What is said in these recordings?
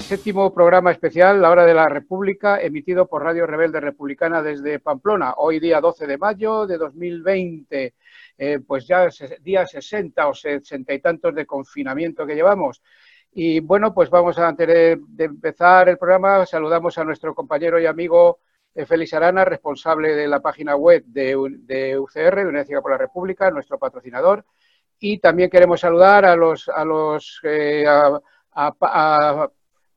séptimo programa especial, La Hora de la República, emitido por Radio Rebelde Republicana desde Pamplona, hoy día 12 de mayo de 2020. Eh, pues ya día 60 o 60 y tantos de confinamiento que llevamos. Y bueno, pues vamos a antes de empezar el programa, saludamos a nuestro compañero y amigo eh, Félix Arana, responsable de la página web de, UCR, de Universidad por la República, nuestro patrocinador. Y también queremos saludar a los eh,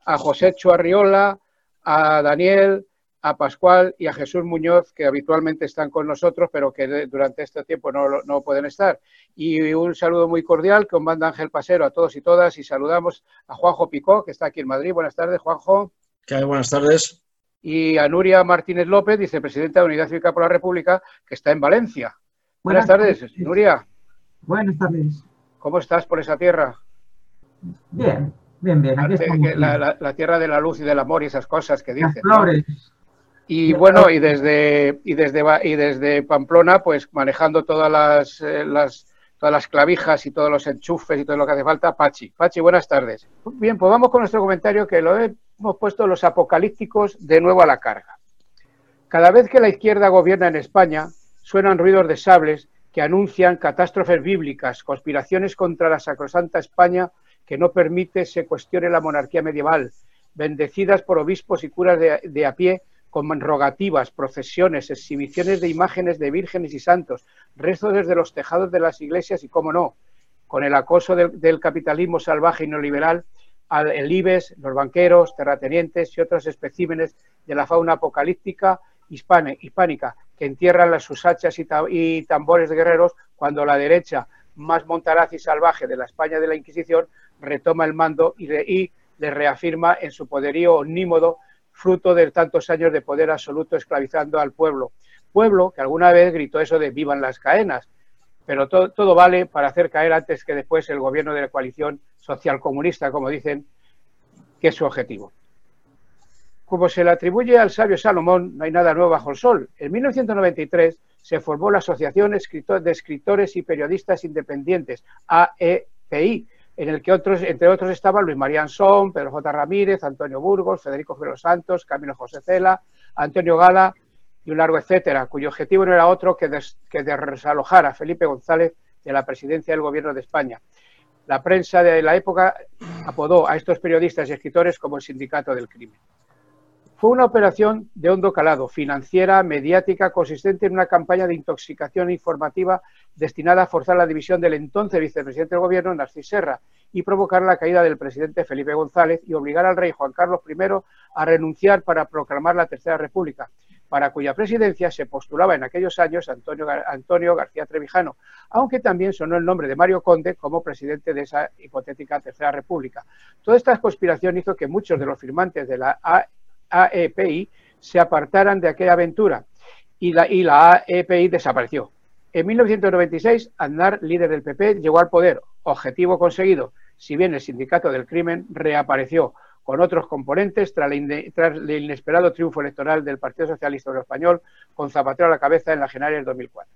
José Chuarriola, a Daniel, a Pascual y a Jesús Muñoz, que habitualmente están con nosotros, pero que durante este tiempo no, no pueden estar. Y un saludo muy cordial que os manda Ángel Pasero a todos y todas y saludamos a Juanjo Picó, que está aquí en Madrid. Buenas tardes, Juanjo. ¿Qué hay? Buenas tardes. Y a Nuria Martínez López, vicepresidenta de Unidad Cívica por la República, que está en Valencia. Buenas, tardes, Nuria. Buenas tardes. ¿Cómo estás por esa tierra? Bien, bien, bien. la, tierra de la luz y del amor y esas cosas que dicen. flores. Y bueno, y desde, y desde, y desde Pamplona, pues manejando todas las, eh, las, todas las clavijas y todos los enchufes y todo lo que hace falta, Pachi. Pachi, buenas tardes. Bien, pues vamos con nuestro comentario que lo hemos puesto los apocalípticos de nuevo a la carga. Cada vez que la izquierda gobierna en España, suenan ruidos de sables que anuncian catástrofes bíblicas, conspiraciones contra la sacrosanta España que no permite se cuestione la monarquía medieval, bendecidas por obispos y curas de, de a pie con rogativas, procesiones, exhibiciones de imágenes de vírgenes y santos, rezo desde los tejados de las iglesias y, cómo no, con el acoso del, capitalismo salvaje y neoliberal, al, el IBES, los banqueros, terratenientes y otros especímenes de la fauna apocalíptica hispánica que entierran las sus hachas y, tambores de guerreros cuando la derecha más montaraz y salvaje de la España de la Inquisición retoma el mando y, y le reafirma en su poderío omnímodo fruto de tantos años de poder absoluto esclavizando al pueblo. Pueblo que alguna vez gritó eso de vivan las cadenas, pero todo, todo vale para hacer caer antes que después el gobierno de la coalición social comunista, como dicen, que es su objetivo. Como se le atribuye al sabio Salomón, no hay nada nuevo bajo el sol. En 1993 se formó la Asociación de Escritores y Periodistas Independientes, AEPI, en el que otros, entre otros estaban Luis María Ansón, Pedro J. Ramírez, Antonio Burgos, Federico Los Santos, Camilo José Cela, Antonio Gala y un largo etcétera, cuyo objetivo no era otro que, que desalojar a Felipe González de la presidencia del gobierno de España. La prensa de la época apodó a estos periodistas y escritores como el sindicato del crimen. Fue una operación de hondo calado, financiera, mediática, consistente en una campaña de intoxicación informativa destinada a forzar la división del entonces vicepresidente del gobierno, Narcís Serra, y provocar la caída del presidente Felipe González y obligar al rey Juan Carlos I a renunciar para proclamar la Tercera República, para cuya presidencia se postulaba en aquellos años Antonio, Antonio García Trevijano, aunque también sonó el nombre de Mario Conde como presidente de esa hipotética Tercera República. Toda esta conspiración hizo que muchos de los firmantes de la AEPI se apartaran de aquella aventura y la, AEPI desapareció. En 1996, Aznar, líder del PP, llegó al poder. Objetivo conseguido, si bien el sindicato del crimen reapareció con otros componentes tras, el inesperado triunfo electoral del Partido Socialista Obrero Español con Zapatero a la cabeza en la general del 2004.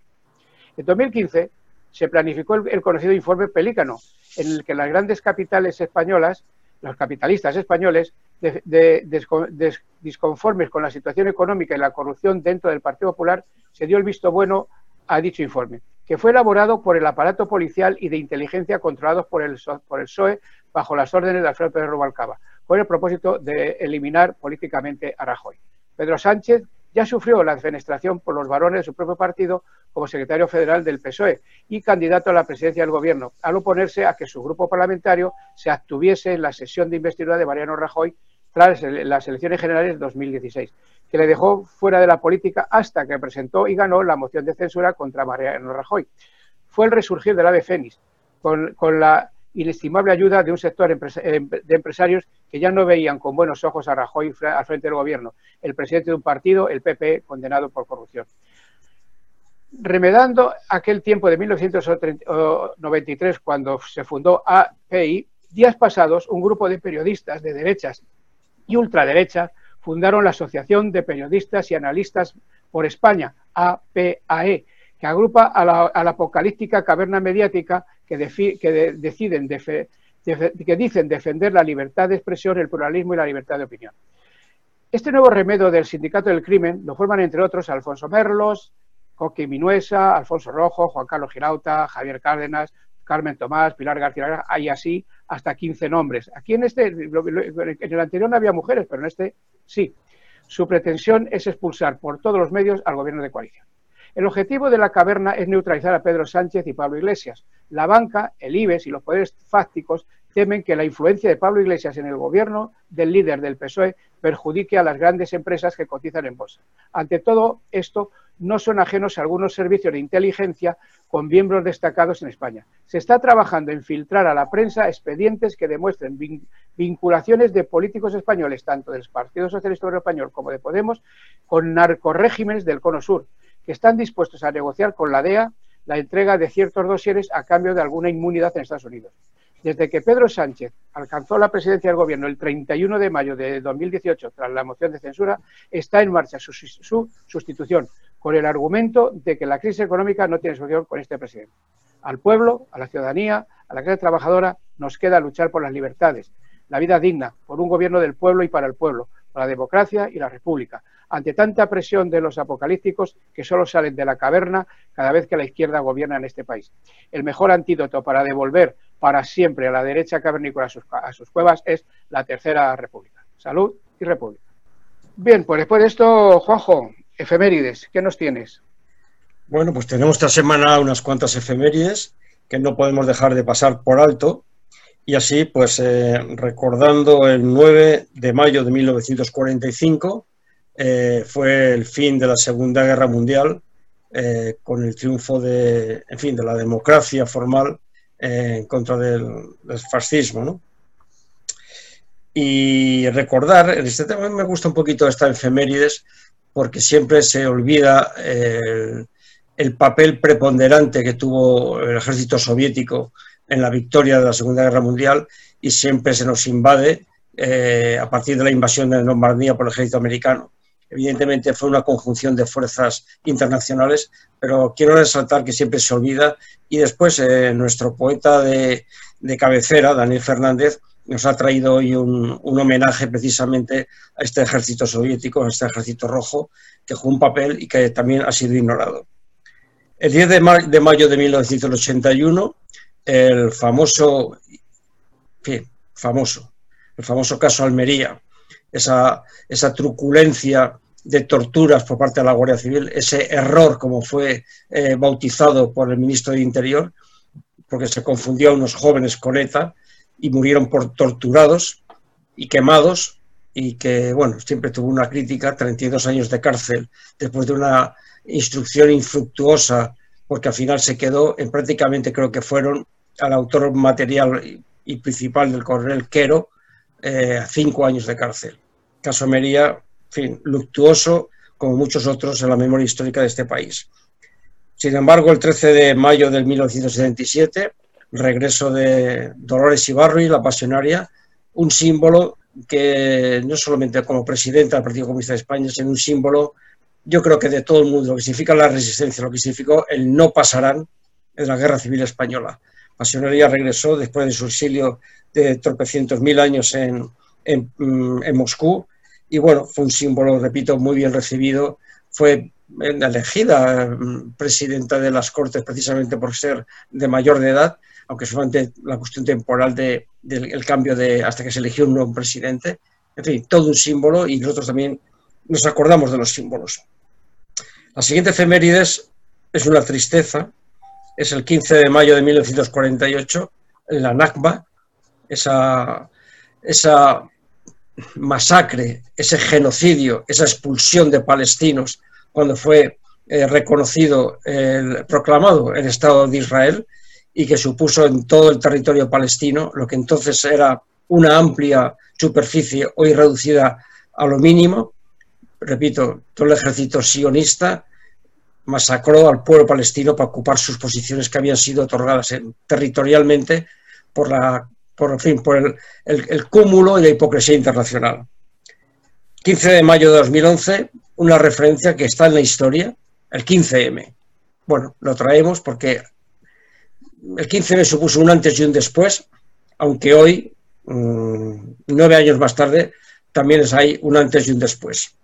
En 2015 se planificó el, conocido informe Pelícano, en el que las grandes capitales españolas, los capitalistas españoles, de, disconformes con la situación económica y la corrupción dentro del Partido Popular, se dio el visto bueno a dicho informe, que fue elaborado por el aparato policial y de inteligencia controlados por el, por el PSOE bajo las órdenes de Alfredo Pedro Rubalcaba, con el propósito de eliminar políticamente a Rajoy. Pedro Sánchez ya sufrió la defenestración por los varones de su propio partido como secretario federal del PSOE y candidato a la presidencia del gobierno, al oponerse a que su grupo parlamentario se abstuviese en la sesión de investidura de Mariano Rajoy tras las elecciones generales de 2016, que le dejó fuera de la política hasta que presentó y ganó la moción de censura contra Mariano Rajoy. Fue el resurgir del ave fénix, con, la inestimable ayuda de un sector eh, de empresarios que ya no veían con buenos ojos a Rajoy al frente del gobierno, el presidente de un partido, el PP, condenado por corrupción. Remedando aquel tiempo de 1993, cuando se fundó API, Días pasados, un grupo de periodistas de derechas y ultraderechas fundaron la Asociación de Periodistas y Analistas por España, APAE, que agrupa a la, apocalíptica caverna mediática que, deciden que dicen defender la libertad de expresión, el pluralismo y la libertad de opinión. Este nuevo remedio del sindicato del crimen lo forman, entre otros, Alfonso Merlos, Coqui Minuesa, Alfonso Rojo, Juan Carlos Girauta, Javier Cárdenas, Carmen Tomás, Pilar García, hay así hasta 15 nombres. Aquí en este, en el anterior no había mujeres, pero en este sí. Su pretensión es expulsar por todos los medios al gobierno de coalición. El objetivo de la caverna es neutralizar a Pedro Sánchez y Pablo Iglesias. La banca, el IBEX y los poderes fácticos temen que la influencia de Pablo Iglesias en el gobierno del líder del PSOE perjudique a las grandes empresas que cotizan en bolsa. Ante todo esto, no son ajenos a algunos servicios de inteligencia con miembros destacados en España. Se está trabajando en filtrar a la prensa expedientes que demuestren vinculaciones de políticos españoles, tanto del Partido Socialista Obrero Español como de Podemos, con narcorregímenes del Cono Sur, que están dispuestos a negociar con la DEA la entrega de ciertos dosieres a cambio de alguna inmunidad en Estados Unidos. Desde que Pedro Sánchez alcanzó la presidencia del Gobierno el 31 de mayo de 2018 tras la moción de censura, está en marcha su, sustitución con el argumento de que la crisis económica no tiene solución con este presidente. Al pueblo, a la ciudadanía, a la clase trabajadora, nos queda luchar por las libertades, la vida digna, por un gobierno del pueblo y para el pueblo, la democracia y la república, ante tanta presión de los apocalípticos que solo salen de la caverna cada vez que la izquierda gobierna en este país. El mejor antídoto para devolver para siempre a la derecha cavernícola a sus, cuevas es la Tercera República. Salud y República. Bien, pues después de esto, Juanjo, efemérides, ¿qué nos tienes? Bueno, pues tenemos esta semana unas cuantas efemérides que no podemos dejar de pasar por alto. Y así, pues eh, recordando el 9 de mayo de 1945, eh, fue el fin de la Segunda Guerra Mundial, eh, con el triunfo de, en fin, de la democracia formal en contra del, fascismo. Y recordar, en este tema me gusta un poquito esta efemérides porque siempre se olvida el, papel preponderante que tuvo el ejército soviético en la victoria de la Segunda Guerra Mundial y siempre se nos invade eh, a partir de la invasión de Normandía por el ejército americano. Evidentemente fue una conjunción de fuerzas internacionales, pero quiero resaltar que siempre se olvida y después eh, nuestro poeta de, cabecera, Daniel Fernández, nos ha traído hoy un, homenaje precisamente a este ejército soviético, a este ejército rojo, que jugó un papel y que también ha sido ignorado. El 10 de, de mayo de 1981, el famoso, famoso, el famoso caso Almería, esa, esa truculencia de torturas por parte de la Guardia Civil, ese error como fue eh, bautizado por el ministro de Interior, porque se confundió a unos jóvenes con ETA y murieron por torturados y quemados y que, bueno, siempre tuvo una crítica, 32 años de cárcel, después de una instrucción infructuosa, porque al final se quedó en prácticamente, creo que fueron al autor material y principal del coronel Quero, eh, cinco años de cárcel. Caso Mería, en fin, luctuoso como muchos otros en la memoria histórica de este país. Sin embargo, el 13 de mayo de 1977, regreso de Dolores Ibarri, la pasionaria, un símbolo que no solamente como presidenta del Partido Comunista de España, sino un símbolo, yo creo que de todo el mundo, lo que significa la resistencia, lo que significó el no pasarán en la Guerra Civil Española. Pasionaria regresó después de su exilio de tropecientos mil años en, mm, en, Moscú y bueno, fue un símbolo, repito, muy bien recibido. Fue elegida mm, presidenta de las Cortes precisamente por ser de mayor de edad, aunque solamente la cuestión temporal del de, cambio de hasta que se eligió un nuevo presidente. En fin, todo un símbolo y nosotros también nos acordamos de los símbolos. La siguiente efemérides es una tristeza, es el 15 de mayo de 1948, la Nakba, esa, esa masacre, ese genocidio, esa expulsión de palestinos cuando fue eh, reconocido, el, proclamado el Estado de Israel y que supuso en todo el territorio palestino lo que entonces era una amplia superficie hoy reducida a lo mínimo. Repito, todo el ejército sionista masacró al pueblo palestino para ocupar sus posiciones que habían sido otorgadas territorialmente por la por fin, por el, el, cúmulo y la hipocresía internacional. 15 de mayo de 2011, una referencia que está en la historia, el 15M. Bueno, lo traemos porque el 15M supuso un antes y un después, aunque hoy, mm, nueve años más tarde, también es hay un antes y un después.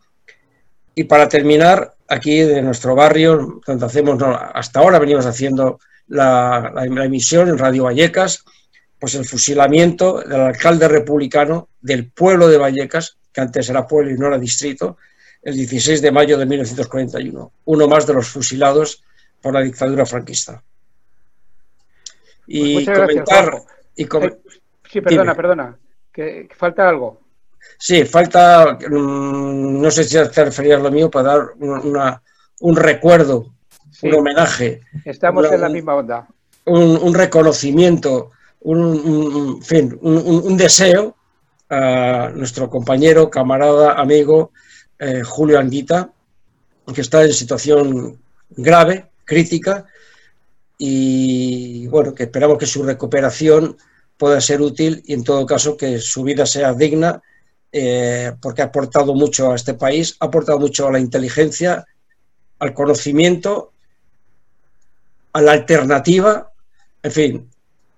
Y para terminar, aquí de nuestro barrio, donde hacemos, hasta ahora venimos haciendo la, emisión en Radio Vallecas, pues el fusilamiento del alcalde republicano del pueblo de Vallecas, que antes era pueblo y no era distrito, el 16 de mayo de 1941, uno más de los fusilados por la dictadura franquista. Y pues comentar... y eh, sí, perdona, perdona, que falta algo. Sí, falta, mm, no sé si te referías a lo mío, para dar un recuerdo, un homenaje. Estamos en la misma onda. Un, reconocimiento, un, fin, un, deseo a nuestro compañero, camarada, amigo eh, Julio Anguita, que está en situación grave, crítica, y bueno, que esperamos que su recuperación pueda ser útil y en todo caso que su vida sea digna eh, porque ha aportado mucho a este país, ha aportado mucho a la inteligencia, al conocimiento, a la alternativa, en fin,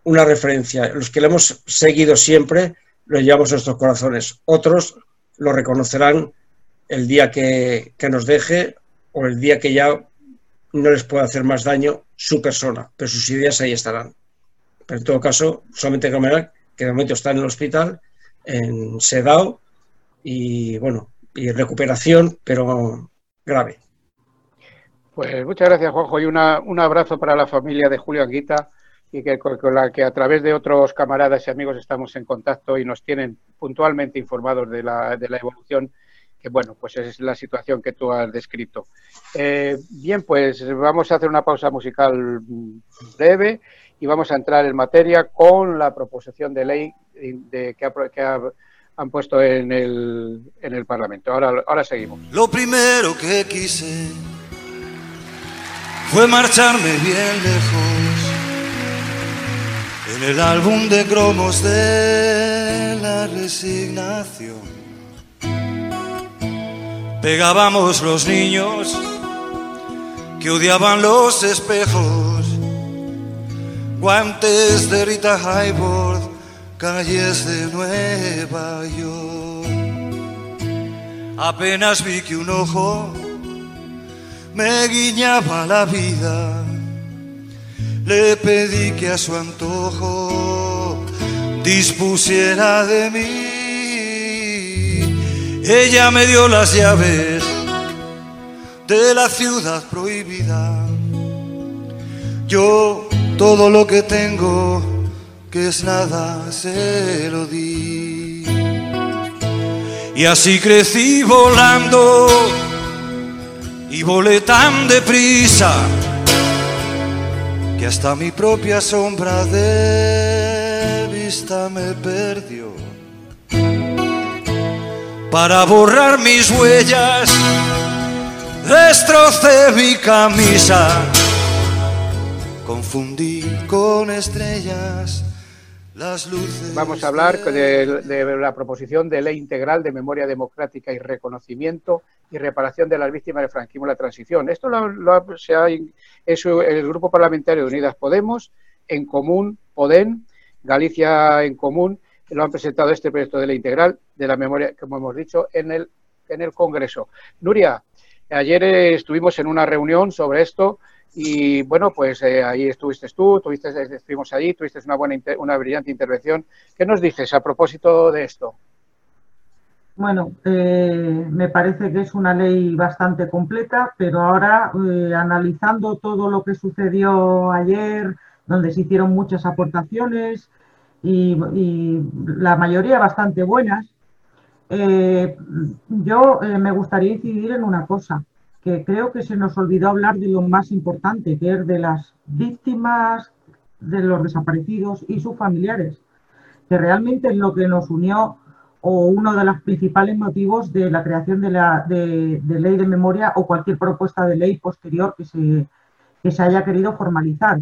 una referencia. Los que le hemos seguido siempre lo llevamos en nuestros corazones. Otros lo reconocerán el día que, nos deje o el día que ya no les pueda hacer más daño su persona, pero sus ideas ahí estarán. Pero en todo caso, solamente Cameral, que de momento está en el hospital, en Sedao, y bueno, y recuperación, pero grave. Pues muchas gracias, Juanjo, y una, un abrazo para la familia de Julio Anguita y que con la que a través de otros camaradas y amigos estamos en contacto y nos tienen puntualmente informados de la, de la evolución, que bueno, pues es la situación que tú has descrito. Eh, bien, pues vamos a hacer una pausa musical breve y vamos a entrar en materia con la proposición de ley de, que, que ha han puesto en el, en el Parlamento. Ahora, ahora seguimos. Lo primero que quise fue marcharme bien lejos en el álbum de cromos de la resignación. Pegábamos los niños que odiaban los espejos, guantes de Rita Hayworth calles de Nueva York. Apenas vi que un ojo me guiñaba la vida, le pedí que a su antojo dispusiera de mí. Ella me dio las llaves de la ciudad prohibida. Yo todo lo que tengo que es nada, se lo di. Y así crecí volando y volé tan deprisa que hasta mi propia sombra de vista me perdió. Para borrar mis huellas, destrocé mi camisa, confundí con estrellas Vamos a hablar de, la proposición de ley integral de memoria democrática y reconocimiento y reparación de las víctimas del franquismo y la transición. Esto lo, se ha, es el Grupo Parlamentario de Unidas Podemos, en común, Podem, Galicia en común, lo han presentado este proyecto de ley integral de la memoria, como hemos dicho, en el, en el Congreso. Nuria, ayer estuvimos en una reunión sobre esto y bueno, pues eh, ahí estuviste tú, tuviste, estuvimos allí, tuviste una, buena, una brillante intervención. ¿Qué nos dices a propósito de esto? Bueno, eh, me parece que es una ley bastante completa, pero ahora eh, analizando todo lo que sucedió ayer, donde se hicieron muchas aportaciones y, la mayoría bastante buenas, yo me gustaría incidir en una cosa que creo que se nos olvidó hablar de lo más importante, que es de las víctimas, de los desaparecidos y sus familiares, que realmente es lo que nos unió o uno de los principales motivos de la creación de la de, ley de memoria o cualquier propuesta de ley posterior que se, se haya querido formalizar.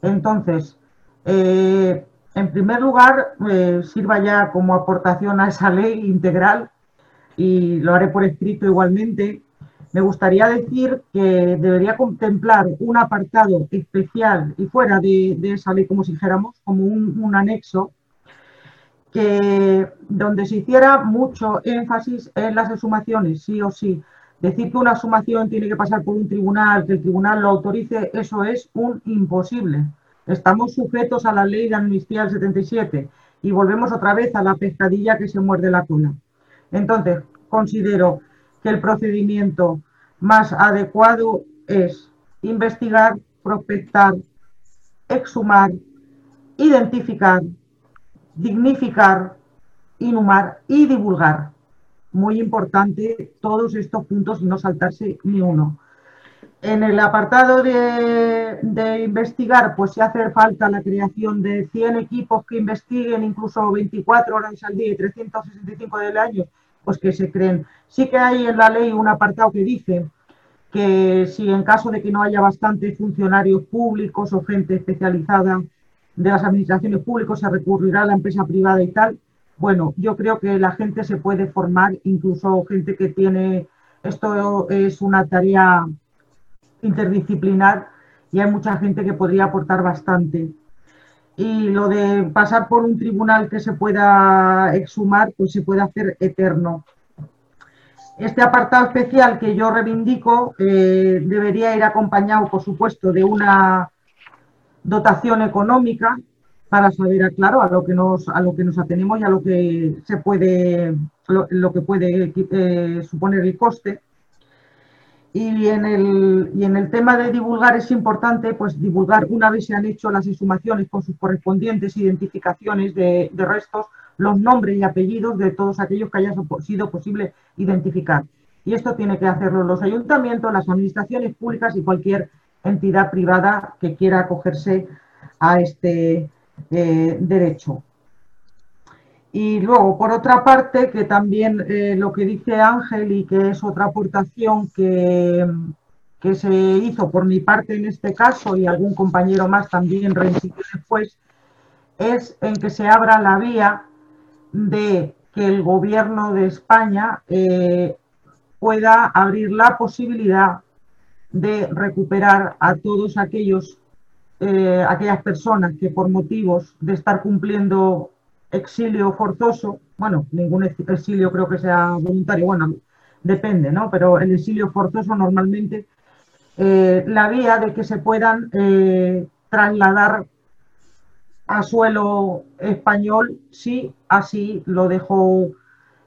Entonces, eh, en primer lugar, eh, sirva ya como aportación a esa ley integral y lo haré por escrito igualmente. Me gustaría decir que debería contemplar un apartado especial y fuera de, esa ley, como si dijéramos, como un, anexo, que, donde se hiciera mucho énfasis en las exhumaciones, sí o sí. Decir que una exhumación tiene que pasar por un tribunal, que el tribunal lo autorice, eso es un imposible. Estamos sujetos a la ley de amnistía del 77 y volvemos otra vez a la pescadilla que se muerde la cola. Entonces, considero que el procedimiento más adecuado es investigar, prospectar, exhumar, identificar, dignificar, inhumar y divulgar. Muy importante todos estos puntos y no saltarse ni uno. En el apartado de, investigar, pues si hace falta la creación de 100 equipos que investiguen incluso 24 horas al día y 365 del año, pues que se creen. Sí que hay en la ley un apartado que dice que si en caso de que no haya bastantes funcionarios públicos o gente especializada de las administraciones públicas, se recurrirá a la empresa privada y tal. Bueno, yo creo que la gente se puede formar, incluso gente que tiene, esto es una tarea interdisciplinar y hay mucha gente que podría aportar bastante. Y lo de pasar por un tribunal que se pueda exhumar, pues se puede hacer eterno. Este apartado especial que yo reivindico eh, debería ir acompañado, por supuesto, de una dotación económica para saber, claro, a lo que nos, a lo que nos atenemos y a lo que se puede, lo, que puede eh, suponer el coste. Y en, el, y en el tema de divulgar es importante, pues divulgar una vez se han hecho las exhumaciones con sus correspondientes identificaciones de, restos, los nombres y apellidos de todos aquellos que haya sido posible identificar. Y esto tiene que hacerlo los ayuntamientos, las administraciones públicas y cualquier entidad privada que quiera acogerse a este eh, derecho. Y luego, por otra parte, que también eh, lo que dice Ángel y que es otra aportación que, que, se hizo por mi parte en este caso y algún compañero más también reincidió después, es en que se abra la vía de que el gobierno de España eh, pueda abrir la posibilidad de recuperar a todos aquellos, eh, aquellas personas que por motivos de estar cumpliendo exilio forzoso, bueno, ningún exilio creo que sea voluntario, bueno, depende, ¿no? Pero el exilio forzoso normalmente, eh, la vía de que se puedan eh, trasladar a suelo español si así lo dejó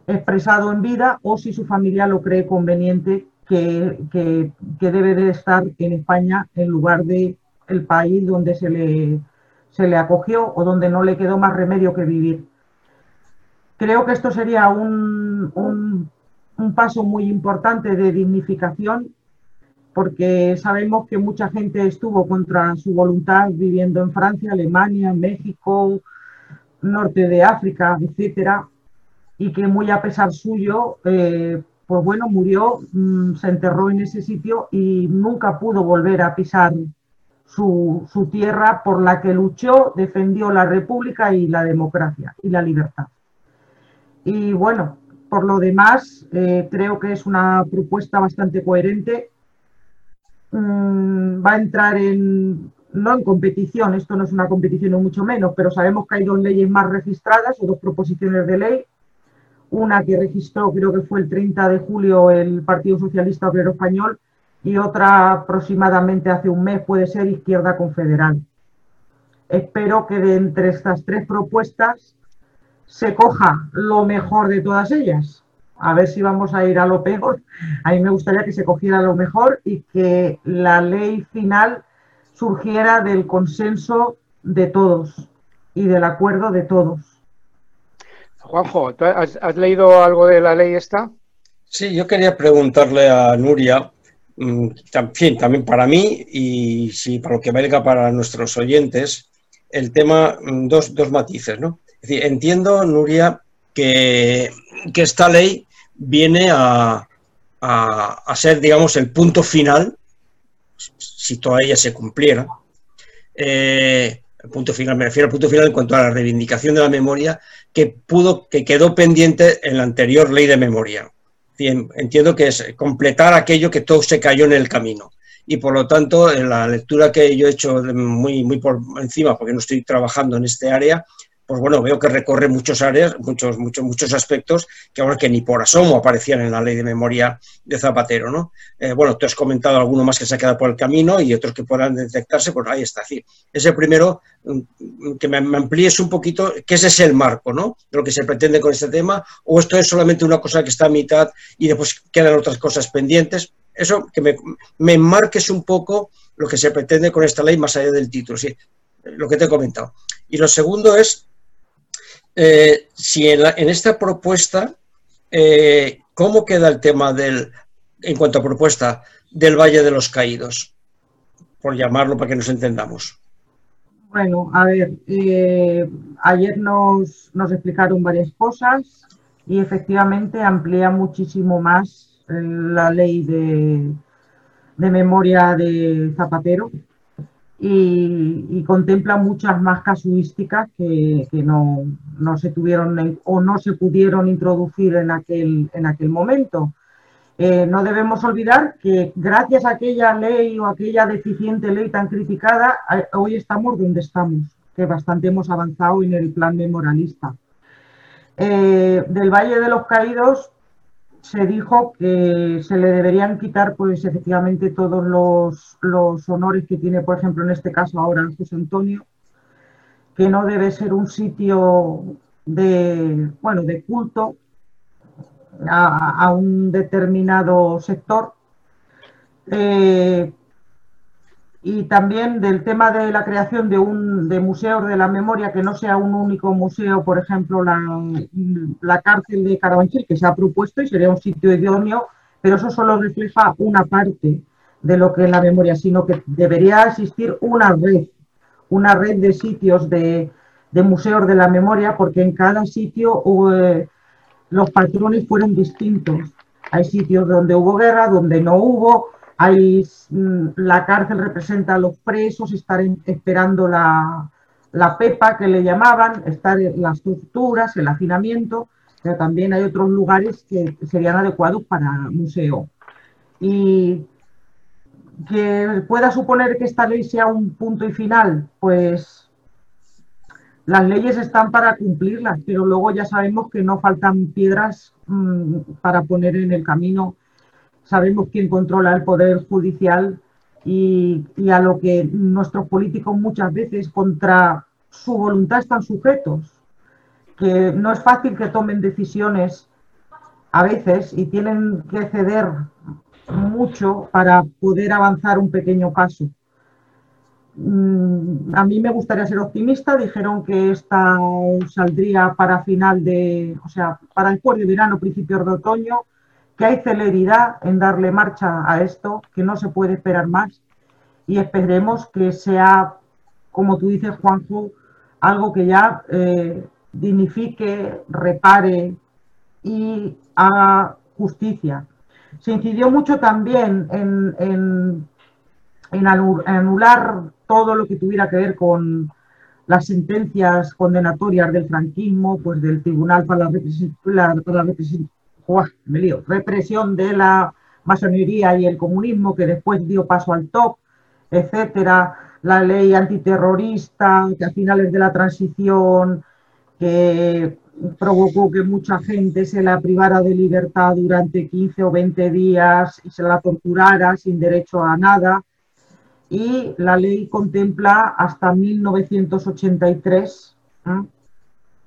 expresado en vida o si su familia lo cree conveniente que, que, que debe de estar en España en lugar de el país donde se le se le acogió o donde no le quedó más remedio que vivir. Creo que esto sería un, un, paso muy importante de dignificación porque sabemos que mucha gente estuvo contra su voluntad viviendo en Francia, Alemania, México, norte de África, etcétera, y que muy a pesar suyo, eh, pues bueno, murió, mm, se enterró en ese sitio y nunca pudo volver a pisar su, tierra por la que luchó, defendió la república y la democracia y la libertad. Y bueno, por lo demás, eh, creo que es una propuesta bastante coherente. Mm, va a entrar en, no en competición, esto no es una competición o mucho menos, pero sabemos que hay dos leyes más registradas o dos proposiciones de ley. Una que registró, creo que fue el 30 de julio, el Partido Socialista Obrero Español, y otra aproximadamente hace un mes puede ser Izquierda Confederal. Espero que de entre estas tres propuestas se coja lo mejor de todas ellas. A ver si vamos a ir a lo peor. A mí me gustaría que se cogiera lo mejor y que la ley final surgiera del consenso de todos y del acuerdo de todos. Juanjo, has, has leído algo de la ley esta? Sí, yo quería preguntarle a Nuria Mm, fin, también para mí y si para lo que valga para nuestros oyentes, el tema, mm, dos, dos matices, ¿no? Es decir, entiendo, Nuria, que, que esta ley viene a, a, ser, digamos, el punto final, si toda ella se cumpliera, eh, punto final, me refiero al punto final en cuanto a la reivindicación de la memoria que pudo, que quedó pendiente en la anterior ley de memoria. Entiendo que es completar aquello que todo se cayó en el camino. Y por lo tanto, en la lectura que yo he hecho muy, muy por encima, porque no estoy trabajando en este área, pues bueno, veo que recorre muchos áreas, muchos, muchos, muchos aspectos que ahora que ni por asomo aparecían en la ley de memoria de Zapatero, ¿no? Eh, bueno, tú has comentado alguno más que se ha quedado por el camino y otros que puedan detectarse, pues ahí está. Sí. Ese primero, mm, que me, amplíes un poquito, ¿qué es ese el marco, ¿no? Lo que se pretende con este tema, o esto es solamente una cosa que está a mitad y después quedan otras cosas pendientes. Eso, que me, me enmarques un poco lo que se pretende con esta ley más allá del título, sí, lo que te he comentado. Y lo segundo es eh, si en, esta propuesta, eh, ¿cómo queda el tema del, en cuanto a propuesta, del Valle de los Caídos? Por llamarlo para que nos entendamos. Bueno, a ver, eh, ayer nos, explicaron varias cosas y efectivamente amplía muchísimo más la ley de memoria de Zapatero, y, contempla muchas más casuísticas que, no, se tuvieron o no se pudieron introducir en aquel, en aquel momento. Eh, no debemos olvidar que gracias a aquella ley o aquella deficiente ley tan criticada, hoy estamos donde estamos, que bastante hemos avanzado en el plan memorialista. Eh, del Valle de los Caídos se dijo que se le deberían quitar, pues efectivamente, todos los, honores que tiene, por ejemplo, en este caso ahora José Antonio, que no debe ser un sitio de, bueno, de culto a, un determinado sector. Eh, y también del tema de la creación de un de museos de la memoria que no sea un único museo, por ejemplo, la, la cárcel de Carabanchel, que se ha propuesto y sería un sitio idóneo, pero eso solo refleja una parte de lo que es la memoria, sino que debería existir una red, una red de sitios de, de museos de la memoria, porque en cada sitio eh, los patrones fueron distintos. Hay sitios donde hubo guerra, donde no hubo, hay, mm, la cárcel representa a los presos, estar esperando la, pepa que le llamaban, estar en las torturas, el hacinamiento, pero también hay otros lugares que serían adecuados para museo. Y que pueda suponer que esta ley sea un punto y final, pues las leyes están para cumplirlas, pero luego ya sabemos que no faltan piedras mm, para poner en el camino sabemos quién controla el poder judicial y, a lo que nuestros políticos muchas veces contra su voluntad están sujetos, que no es fácil que tomen decisiones a veces y tienen que ceder mucho para poder avanzar un pequeño paso. Mm, a mí me gustaría ser optimista. Dijeron que esta saldría para final de, o sea, para el de verano, principios de otoño que hay celeridad en darle marcha a esto, que no se puede esperar más y esperemos que sea, como tú dices, Juanjo, algo que ya eh, dignifique, repare y haga justicia. Se incidió mucho también en, anular todo lo que tuviera que ver con las sentencias condenatorias del franquismo, pues del Tribunal para la, Me lío, represión de la masonería y el comunismo que después dio paso al top, etcétera, la ley antiterrorista que a finales de la transición que provocó que mucha gente se la privara de libertad durante 15 o 20 días y se la torturara sin derecho a nada. Y la ley contempla hasta 1983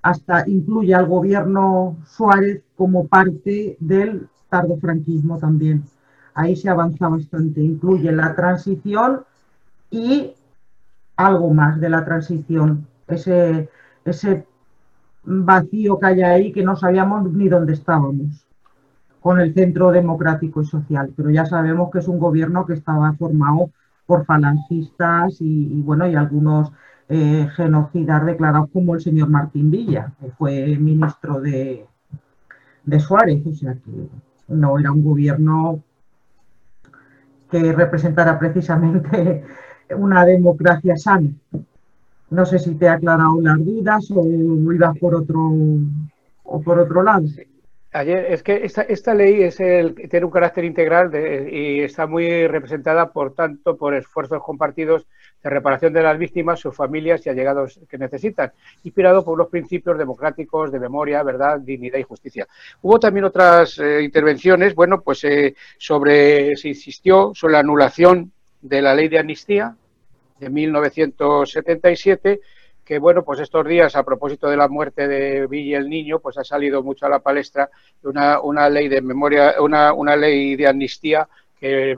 hasta incluye al gobierno Suárez como parte del tardofranquismo también. Ahí se avanza bastante. Incluye la transición y algo más de la transición. Ese, ese vacío que hay ahí que no sabíamos ni dónde estábamos con el Centro Democrático y Social. Pero ya sabemos que es un gobierno que estaba formado por falangistas y bueno, y algunos eh, genocidas declarados como el señor Martín Villa, que fue ministro de, de Suárez, o sea que no era un gobierno que representara precisamente una democracia sana. No sé si te ha aclarado las dudas o ibas por otro, o por otro lado. Ayer, es que esta, esta ley es el, tiene un carácter integral y está muy representada, por tanto, por esfuerzos compartidos de reparación de las víctimas, sus familias y allegados que necesitan, inspirado por los principios democráticos de memoria, verdad, dignidad y justicia. Hubo también otras eh, intervenciones, bueno, pues eh, sobre, se insistió sobre la anulación de la ley de amnistía de 1977 que bueno, pues estos días, a propósito de la muerte de Villa el Niño, pues ha salido mucho a la palestra una, una ley de memoria, una, una ley de amnistía que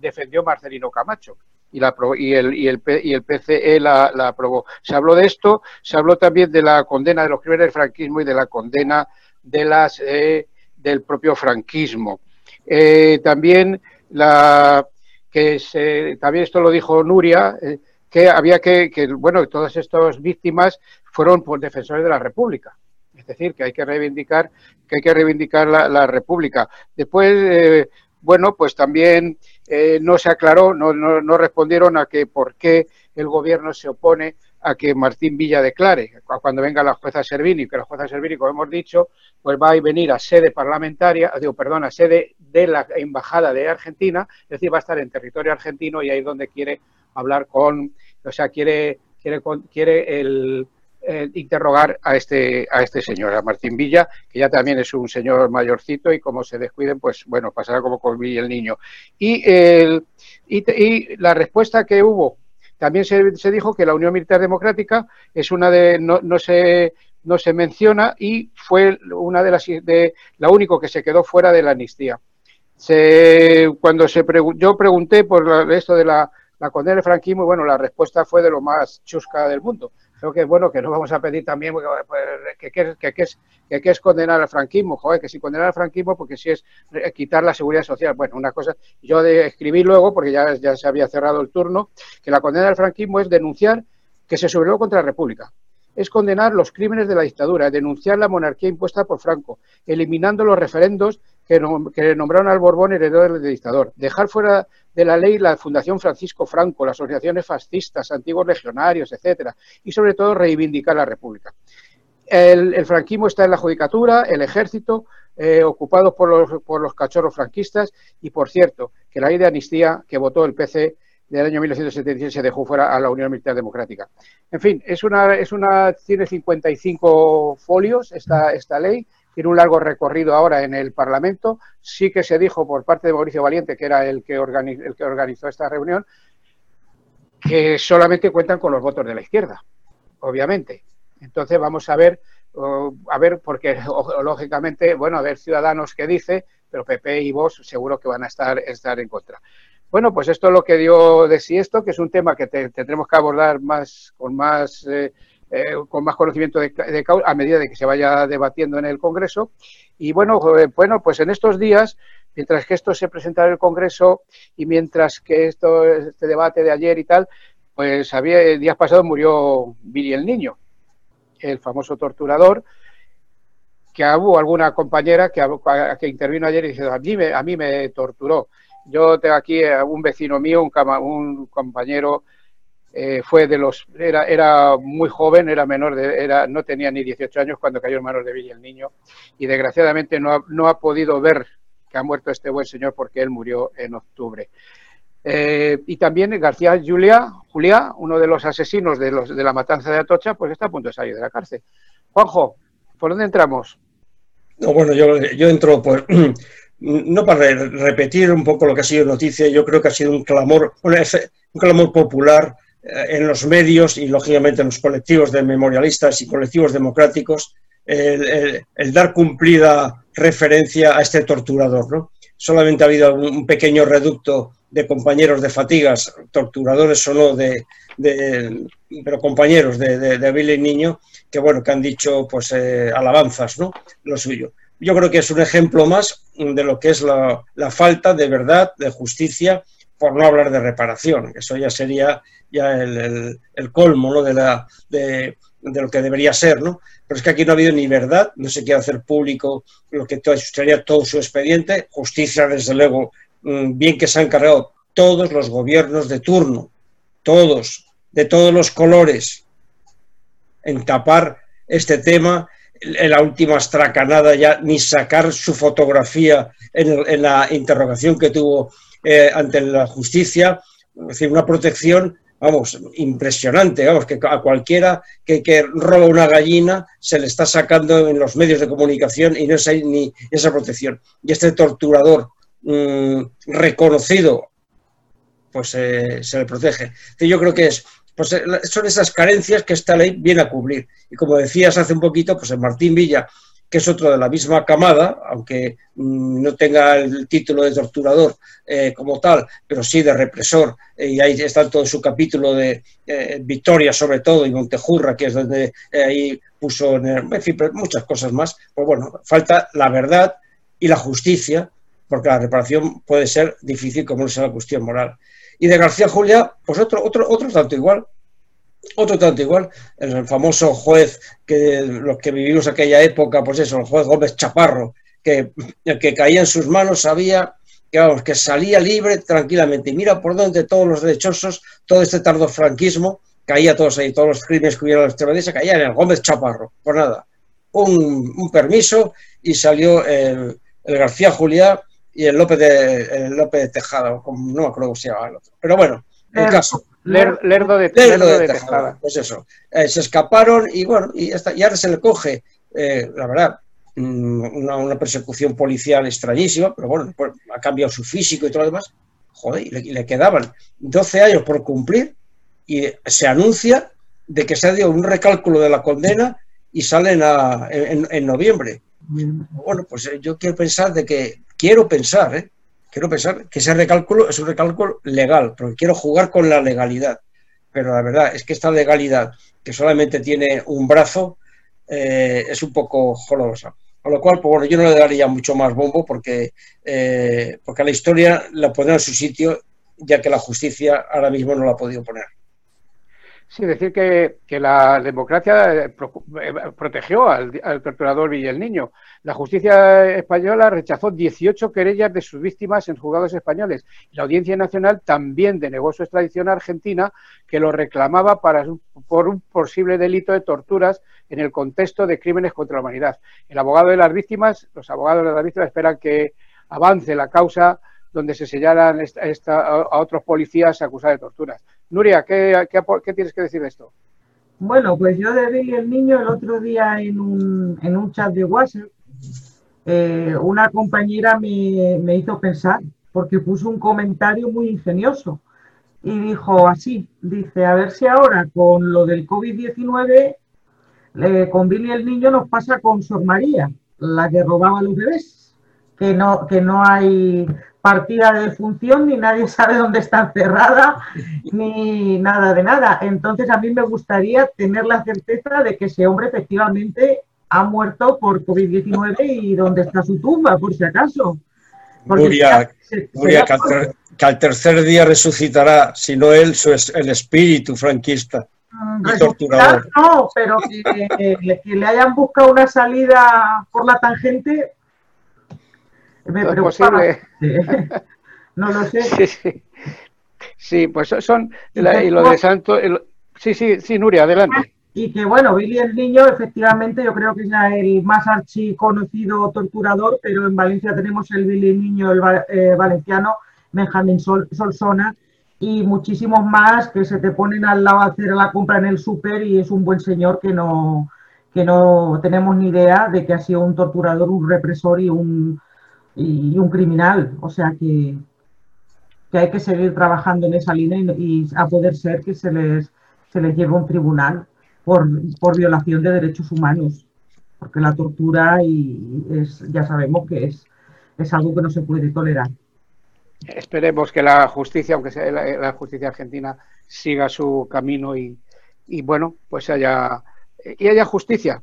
defendió Marcelino Camacho y, la, y, el, y, el, y el PCE la, aprobó. Se habló de esto, se habló también de la condena de los crímenes del franquismo y de la condena de las, eh, del propio franquismo. Eh, también la que se, también esto lo dijo Nuria, eh, que había que, que, bueno, todas estas víctimas fueron por defensores de la República. Es decir, que hay que reivindicar, que hay que reivindicar la, la República. Después, eh, bueno, pues también eh, no se aclaró, no, no, no, respondieron a que por qué el gobierno se opone a que Martín Villa declare. Cuando venga la jueza Servini, que la jueza Servini, como hemos dicho, pues va a venir a sede parlamentaria, digo, perdón, a sede de la embajada de Argentina, es decir, va a estar en territorio argentino y ahí es donde quiere hablar con, o sea, quiere, quiere, quiere el, eh, interrogar a este, a este señor, a Martín Villa, que ya también es un señor mayorcito y como se descuiden, pues bueno, pasará como con el niño. Y, el, y, la respuesta que hubo, también se, dijo que la Unión Militar Democrática es una de, no, no se no se menciona y fue una de las de la único que se quedó fuera de la amnistía. Se, cuando se yo pregunté por esto de la la condena del franquismo, bueno, la respuesta fue de lo más chusca del mundo. Creo que, bueno, que no vamos a pedir también pues, que, es, condenar al franquismo, joder, que si condenar al franquismo, porque si es quitar la seguridad social. Bueno, una cosa, yo de escribí luego, porque ya, ya se había cerrado el turno, que la condena del franquismo es denunciar que se sublevó contra la República es condenar los crímenes de la dictadura, denunciar la monarquía impuesta por Franco, eliminando los referendos que, nombraron al Borbón heredero del dictador, dejar fuera de la ley la Fundación Francisco Franco, las asociaciones fascistas, antiguos legionarios, etcétera, y sobre todo reivindicar la República. El, el franquismo está en la judicatura, el ejército, eh, ocupados por los, por los cachorros franquistas, y por cierto, que la ley de amnistía que votó el PC del año 1976 se dejó fuera a la Unión Militar Democrática. En fin, es una, es una, tiene 55 folios esta, esta ley, tiene un largo recorrido ahora en el Parlamento. Sí que se dijo por parte de Mauricio Valiente, que era el que, organizó, esta reunión, que solamente cuentan con los votos de la izquierda, obviamente. Entonces vamos a ver, a ver, porque lógicamente, bueno, a ver ciudadanos que dice, pero PP y vos seguro que van a estar, estar en contra. Bueno, pues esto es lo que dio de sí esto, que es un tema que te, tendremos que abordar más con más eh, eh, con más conocimiento de, de, a medida de que se vaya debatiendo en el Congreso. Y bueno, eh, bueno, pues en estos días, mientras que esto se presenta en el Congreso y mientras que esto, este debate de ayer y tal, pues había días pasados murió Billy el Niño, el famoso torturador, que hubo alguna compañera que, que intervino ayer y dice, a mí me, a mí me torturó. Yo tengo aquí a un vecino mío, un, un compañero, eh, fue de los, era, era muy joven, era menor, de, era, no tenía ni 18 años cuando cayó en manos de Villa el Niño y desgraciadamente no ha, no ha podido ver que ha muerto este buen señor porque él murió en octubre. Eh, y también García Julia, Julia, uno de los asesinos de, los, de la matanza de Atocha, pues está a punto de salir de la cárcel. Juanjo, ¿por dónde entramos? No, bueno, yo, yo entro por, no para repetir un poco lo que ha sido noticia, yo creo que ha sido un clamor, un, clamor popular en los medios y lógicamente en los colectivos de memorialistas y colectivos democráticos, el, dar cumplida referencia a este torturador. ¿no? Solamente ha habido un pequeño reducto de compañeros de fatigas, torturadores o no, de, de pero compañeros de, de, de Billy Niño, que bueno, que han dicho pues eh, alabanzas, ¿no? Lo suyo yo creo que es un ejemplo más de lo que es la, falta de verdad, de justicia, por no hablar de reparación, que eso ya sería ya el, el, colmo ¿no? de, la, de, de, lo que debería ser, ¿no? Pero es que aquí no ha habido ni verdad, no se quiere hacer público lo que sería todo su expediente, justicia, desde luego, mm, bien que se han cargado todos los gobiernos de turno, todos, de todos los colores, en tapar este tema, en la última estracanada ya ni sacar su fotografía en, la interrogación que tuvo eh, ante la justicia, es decir, una protección, vamos, impresionante, vamos, que a cualquiera que, roba una gallina se le está sacando en los medios de comunicación y no hay ni esa protección. Y este torturador mm, reconocido, pues eh, se le protege. Yo creo que es pues eh, son esas carencias que esta ley viene a cubrir. Y como decías hace un poquito, pues en Martín Villa, que es otro de la misma camada, aunque mm, no tenga el título de torturador eh, como tal, pero sí de represor, eh, y ahí está todo su capítulo de Victoria sobre todo, y Montejurra, que es donde ahí puso, en, fin, muchas cosas más. Pues bueno, falta la verdad y la justicia, porque la reparación puede ser difícil como no sea la cuestión moral. Y de García Julia, pues otro, otro, otro tanto igual. Otro tanto igual, el famoso juez que los que vivimos aquella época, pues eso, el juez Gómez Chaparro, que el que caía en sus manos sabía que, vamos, que salía libre tranquilamente. Y mira por dónde todos los derechosos, todo este tardo franquismo, caía todos ahí, todos los crímenes que hubiera en la caían en el Gómez Chaparro. Por nada, un, permiso y salió el, el García Juliá y el López de, López de Tejada, no me acuerdo cómo se llama el otro. Pero bueno, el caso. Lerdo de, Tejada. Pues eso. Eh, se escaparon y bueno, y, hasta, y ahora se le coge, eh, la verdad, mm, una, persecución policial extrañísima, pero bueno, ha cambiado su físico y todo lo demás. Joder, y le, quedaban 12 años por cumplir y se anuncia de que se ha dado un recálculo de la condena y salen en, en noviembre. Bueno, pues eh, yo quiero pensar de que quiero pensar, ¿eh? Quiero pensar que ese recálculo es un recálculo legal, porque quiero jugar con la legalidad. Pero la verdad es que esta legalidad, que solamente tiene un brazo, eh, es un poco jolosa. Con lo cual, pues bueno, yo no le daría mucho más bombo porque, eh, porque a la historia la pondrá en su sitio, ya que la justicia ahora mismo no la ha podido poner. Sí, decir que, la democracia eh, eh, protegió al, torturador Villel Niño. La justicia española rechazó 18 querellas de sus víctimas en juzgados españoles. La Audiencia Nacional también denegó su extradición a Argentina, que lo reclamaba para, por un posible delito de torturas en el contexto de crímenes contra la humanidad. El abogado de las víctimas, los abogados de las víctimas esperan que avance la causa donde se señalan a otros policías acusados de torturas. Nuria, ¿qué, tienes que decir de esto? Bueno, pues yo de Billy el Niño el otro día en un, en un chat de WhatsApp, eh, una compañera me, me, hizo pensar porque puso un comentario muy ingenioso y dijo así, dice, a ver si ahora con lo del COVID-19, eh, con Billy el Niño nos pasa con Sor María, la que robaba los bebés, que no, que no hay partida de función, ni nadie sabe dónde está encerrada, ni nada de nada. Entonces a mí me gustaría tener la certeza de que ese hombre efectivamente ha muerto por COVID-19 y dónde está su tumba, por si acaso. Nuria, que, al tercer día resucitará, si no él, su, el espíritu franquista. Mm, torturador. No, pero que le hayan buscado una salida por la tangente, me no posible. no lo sé. Sí, pues son. y lo de Santo. sí, sí, sí, Nuria, adelante. Y que bueno, Billy el Niño, efectivamente, yo creo que es el más archiconocido torturador, pero en Valencia tenemos el Billy el Niño, el eh, valenciano, Benjamín Sol, Solsona, y muchísimos más que se te ponen al lado a hacer la compra en el súper y es un buen señor que no, que no tenemos ni idea de que ha sido un torturador, un represor y un, y, un criminal. O sea que, que, hay que seguir trabajando en esa línea y, a poder ser que se les, se les lleve a un tribunal por, por violación de derechos humanos. Porque la tortura y es, ya sabemos que es, es algo que no se puede tolerar. Esperemos que la justicia, aunque sea la, justicia argentina, siga su camino y, y, bueno, pues haya y haya justicia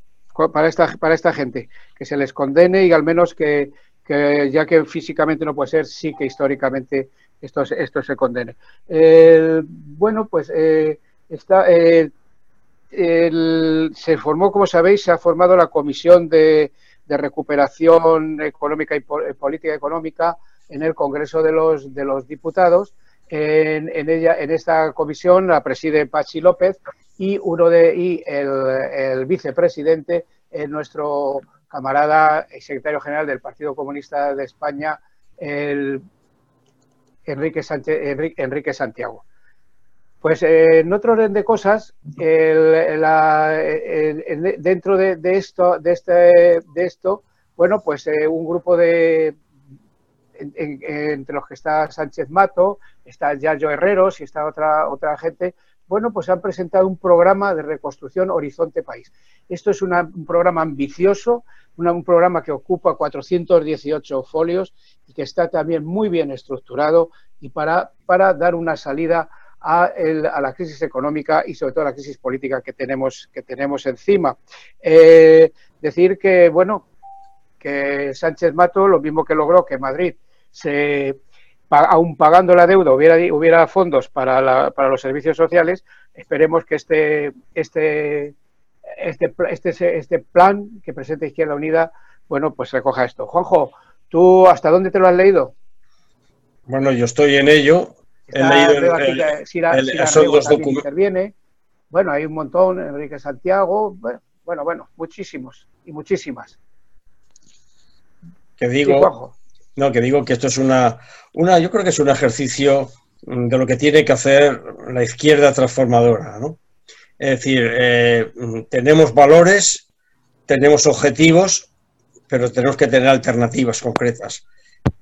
para esta para esta gente, que se les condene y al menos que, que ya que físicamente no puede ser, sí que históricamente esto, esto se condene. bueno, pues eh, está, eh, se formó, como sabéis, se ha formado la Comisión de, Recuperación Económica y Política Económica en el Congreso de los, de los Diputados. En, ella, en esta comisión la preside Pachi López y uno de y el, vicepresidente es nuestro camarada y secretario general del Partido Comunista de España, Enrique, Enrique, Santiago. Pues eh, en otro orden de cosas, dentro de, esto, este, de esto, bueno, pues eh, un grupo de, entre los que está Sánchez Mato, está Yayo Herreros y está otra, otra gente, bueno, pues han presentado un programa de reconstrucción Horizonte País. Esto es un programa ambicioso, un programa que ocupa 418 folios y que está también muy bien estructurado y para, dar una salida a, la crisis económica y sobre todo a la crisis política que tenemos, que tenemos encima. Eh, decir que, bueno, que Sánchez Mato, lo mismo que logró que Madrid se aún pagando la deuda hubiera, hubiera fondos para, para los servicios sociales, esperemos que este, este, este, este, este plan que presenta Izquierda Unida, bueno, pues recoja esto. Juanjo, ¿tú hasta dónde te lo has leído? Bueno, yo estoy en ello. He leído el, interviene. Bueno, hay un montón, Enrique Santiago, bueno, bueno, muchísimos y muchísimas. Que digo, no, que digo que esto es una, una, yo creo que es un ejercicio de lo que tiene que hacer la izquierda transformadora, ¿no? Es decir, eh, tenemos valores, tenemos objetivos, pero tenemos que tener alternativas concretas.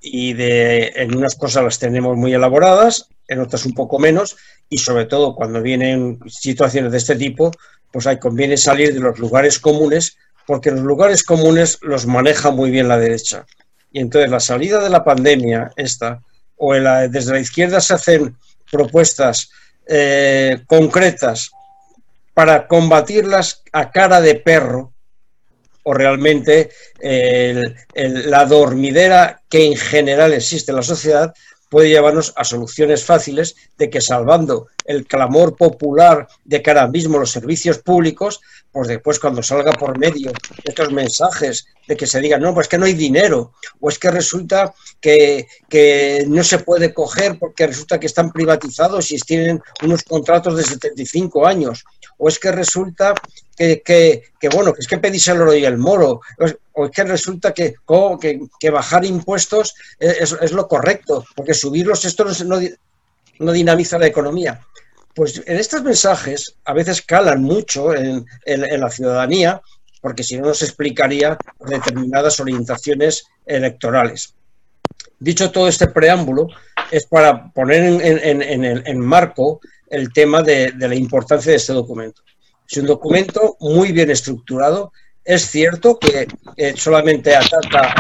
Y de, en unas cosas las tenemos muy elaboradas, en otras un poco menos, y sobre todo cuando vienen situaciones de este tipo, pues ahí conviene salir de los lugares comunes, porque los lugares comunes los maneja muy bien la derecha. Y entonces la salida de la pandemia, esta, o desde la izquierda se hacen propuestas eh, concretas para combatirlas a cara de perro, o realmente la dormidera que en general existe en la sociedad puede llevarnos a soluciones fáciles de que salvando el clamor popular de que ahora mismo los servicios públicos, pues después cuando salga por medio estos mensajes de que se diga, no, pues que no hay dinero, o es que resulta que, que, no se puede coger porque resulta que están privatizados y tienen unos contratos de 75 años, o es que resulta que, que, bueno, que es que pedís el oro y el moro, o es que resulta que, que, bajar impuestos es, es, lo correcto, porque subirlos esto no, no, dinamiza la economía. Pues en estos mensajes a veces calan mucho en, la ciudadanía, porque si no nos explicaría determinadas orientaciones electorales. Dicho todo este preámbulo, es para poner en, en, marco el tema de, la importancia de este documento. Es un documento muy bien estructurado. Es cierto que solamente ataca,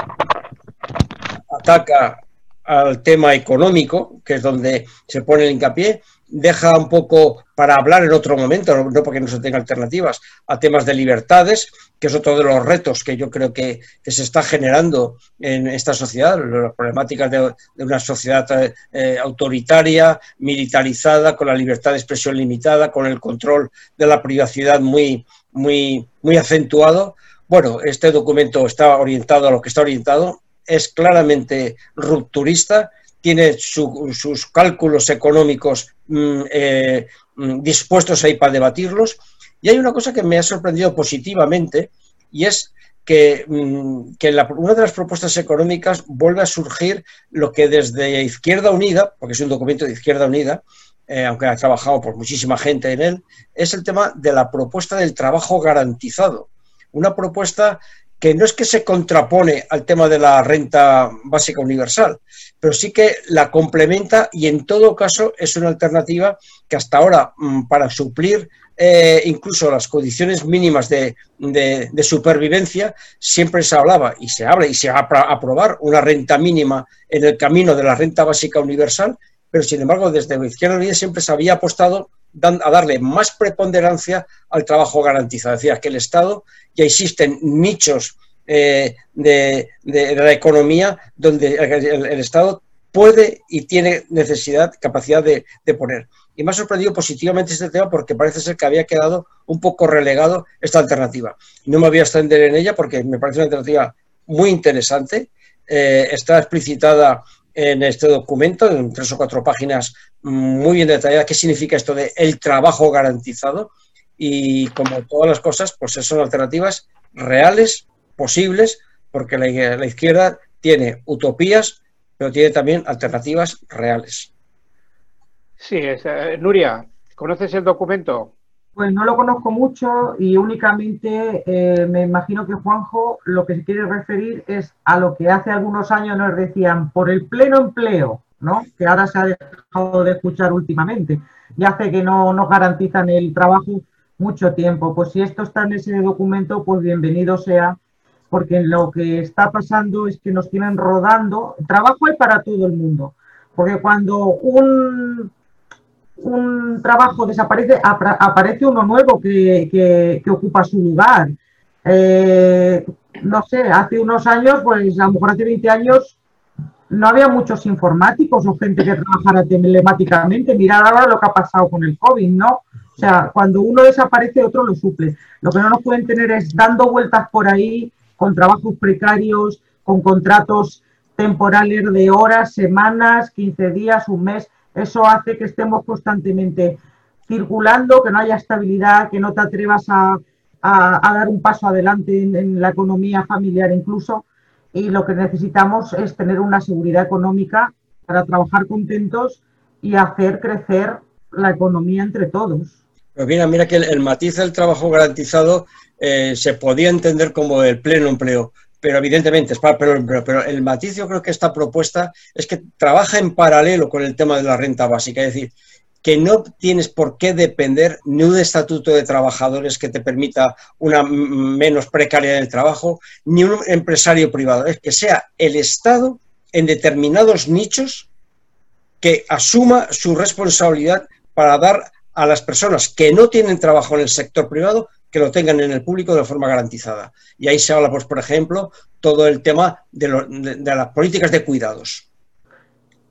ataca al tema económico, que es donde se pone el hincapié, deja un poco para hablar en otro momento, no porque no se tenga alternativas, a temas de libertades, que es otro de los retos que yo creo que, se está generando en esta sociedad, las problemáticas de, una sociedad eh, autoritaria, militarizada, con la libertad de expresión limitada, con el control de la privacidad muy, muy, muy acentuado. Bueno, este documento está orientado a lo que está orientado es claramente rupturista, tiene sus cálculos económicos mm, eh, mm, dispuestos ahí para debatirlos. Y hay una cosa que me ha sorprendido positivamente y es que, mm, que una de las propuestas económicas vuelve a surgir lo que desde Izquierda Unida, porque es un documento de Izquierda Unida, eh, aunque ha trabajado por muchísima gente en él, es el tema de la propuesta del trabajo garantizado. Una propuesta que no es que se contrapone al tema de la renta básica universal, pero sí que la complementa y en todo caso es una alternativa que hasta ahora, mm, para suplir eh, incluso las condiciones mínimas de, supervivencia, siempre se hablaba y se habla y se va a aprobar una renta mínima en el camino de la renta básica universal, pero sin embargo desde la izquierda unida siempre se había apostado a darle más preponderancia al trabajo garantizado. Es decir, que el Estado ya existen nichos eh, de, la economía donde el, Estado puede y tiene necesidad, capacidad de, poner. Y me ha sorprendido positivamente este tema porque parece ser que había quedado un poco relegado esta alternativa. No me voy a extender en ella porque me parece una alternativa muy interesante. Eh, está explicitada en este documento, en tres o cuatro páginas muy bien detalladas, qué significa esto de el trabajo garantizado y como todas las cosas, pues son alternativas reales, posibles, porque la, izquierda tiene utopías, pero tiene también alternativas reales. Sí, eh, Nuria, ¿conoces el documento? Pues no lo conozco mucho y únicamente eh, me imagino que Juanjo lo que se quiere referir es a lo que hace algunos años nos decían por el pleno empleo, ¿no? Que ahora se ha dejado de escuchar últimamente y hace que no nos garantizan el trabajo mucho tiempo. Pues si esto está en ese documento, pues bienvenido sea, porque lo que está pasando es que nos tienen rodando. Trabajo hay para todo el mundo, porque cuando un un trabajo desaparece, aparece uno nuevo que, ocupa su lugar. Eh, no sé, hace unos años, pues a lo mejor hace 20 años, no había muchos informáticos o gente que trabajara telemáticamente. Mirad ahora lo que ha pasado con el COVID, ¿no? O sea, cuando uno desaparece, otro lo suple. Lo que no nos pueden tener es dando vueltas por ahí con trabajos precarios, con contratos temporales de horas, semanas, 15 días, un mes. Eso hace que estemos constantemente circulando, que no haya estabilidad, que no te atrevas a, dar un paso adelante en, la economía familiar incluso. Y lo que necesitamos es tener una seguridad económica para trabajar contentos y hacer crecer la economía entre todos. Pero mira, mira que el, matiz del trabajo garantizado eh, se podía entender como el pleno empleo, pero evidentemente pero, pero, el matiz yo creo que esta propuesta es que trabaja en paralelo con el tema de la renta básica, es decir, que no tienes por qué depender ni un estatuto de trabajadores que te permita una menos precariedad del trabajo, ni un empresario privado, es que sea el Estado en determinados nichos que asuma su responsabilidad para dar a las personas que no tienen trabajo en el sector privado que lo tengan en el público de forma garantizada. Y ahí se habla, pues, por ejemplo, todo el tema de, las políticas de cuidados.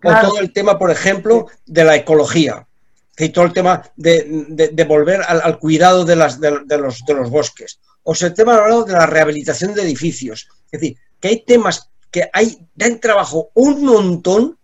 O todo el tema, por ejemplo, de la ecología. Y todo el tema de, volver al, cuidado de, las, de, los, de los bosques. O sea, el tema de la rehabilitación de edificios. Es decir, que hay temas que hay, dan trabajo un montón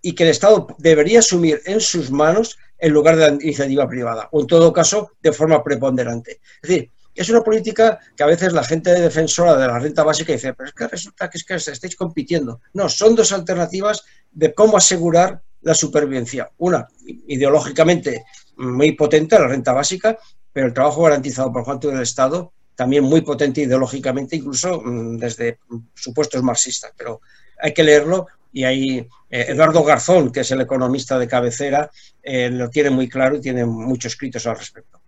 y que el Estado debería asumir en sus manos en lugar de la iniciativa privada, o en todo caso de forma preponderante. Es decir, es una política que a veces la gente defensora de la renta básica dice, pero es que resulta que es que estáis compitiendo. No, son dos alternativas de cómo asegurar la supervivencia. Una, ideológicamente muy potente, la renta básica, pero el trabajo garantizado por parte del Estado también muy potente ideológicamente, incluso mm, desde supuestos marxistas. Pero hay que leerlo y ahí eh, Eduardo Garzón, que es el economista de cabecera, eh, lo tiene muy claro y tiene muchos escritos al respecto.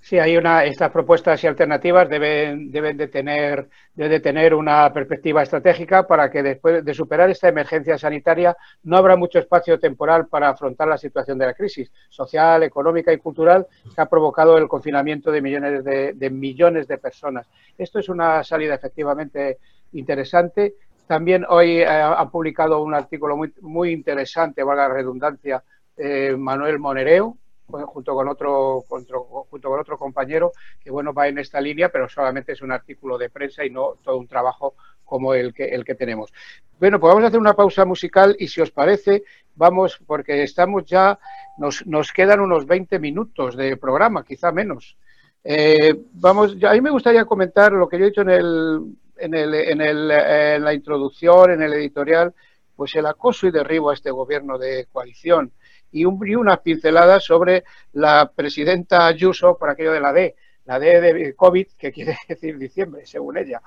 Sí, hay una, estas propuestas y alternativas deben, deben, de tener, de tener una perspectiva estratégica para que después de superar esta emergencia sanitaria no habrá mucho espacio temporal para afrontar la situación de la crisis social, económica y cultural que ha provocado el confinamiento de millones de, de millones de personas. Esto es una salida efectivamente interesante también hoy eh, ha publicado un artículo muy, muy interesante, valga la redundancia, eh, Manuel Monereo, junto con otro, junto con otro compañero, que bueno, va en esta línea, pero solamente es un artículo de prensa y no todo un trabajo como el que, el que tenemos. Bueno, pues vamos a hacer una pausa musical y si os parece, vamos, porque estamos ya, nos, nos quedan unos 20 minutos de programa, quizá menos. Eh, vamos, a mí me gustaría comentar lo que yo he dicho en el, en, el, en, el, en, la introducción, en el editorial, pues el acoso y derribo a este gobierno de coalición y, un, y unas pinceladas sobre la presidenta Ayuso por aquello de la D, la D de COVID, que quiere decir diciembre, según ella.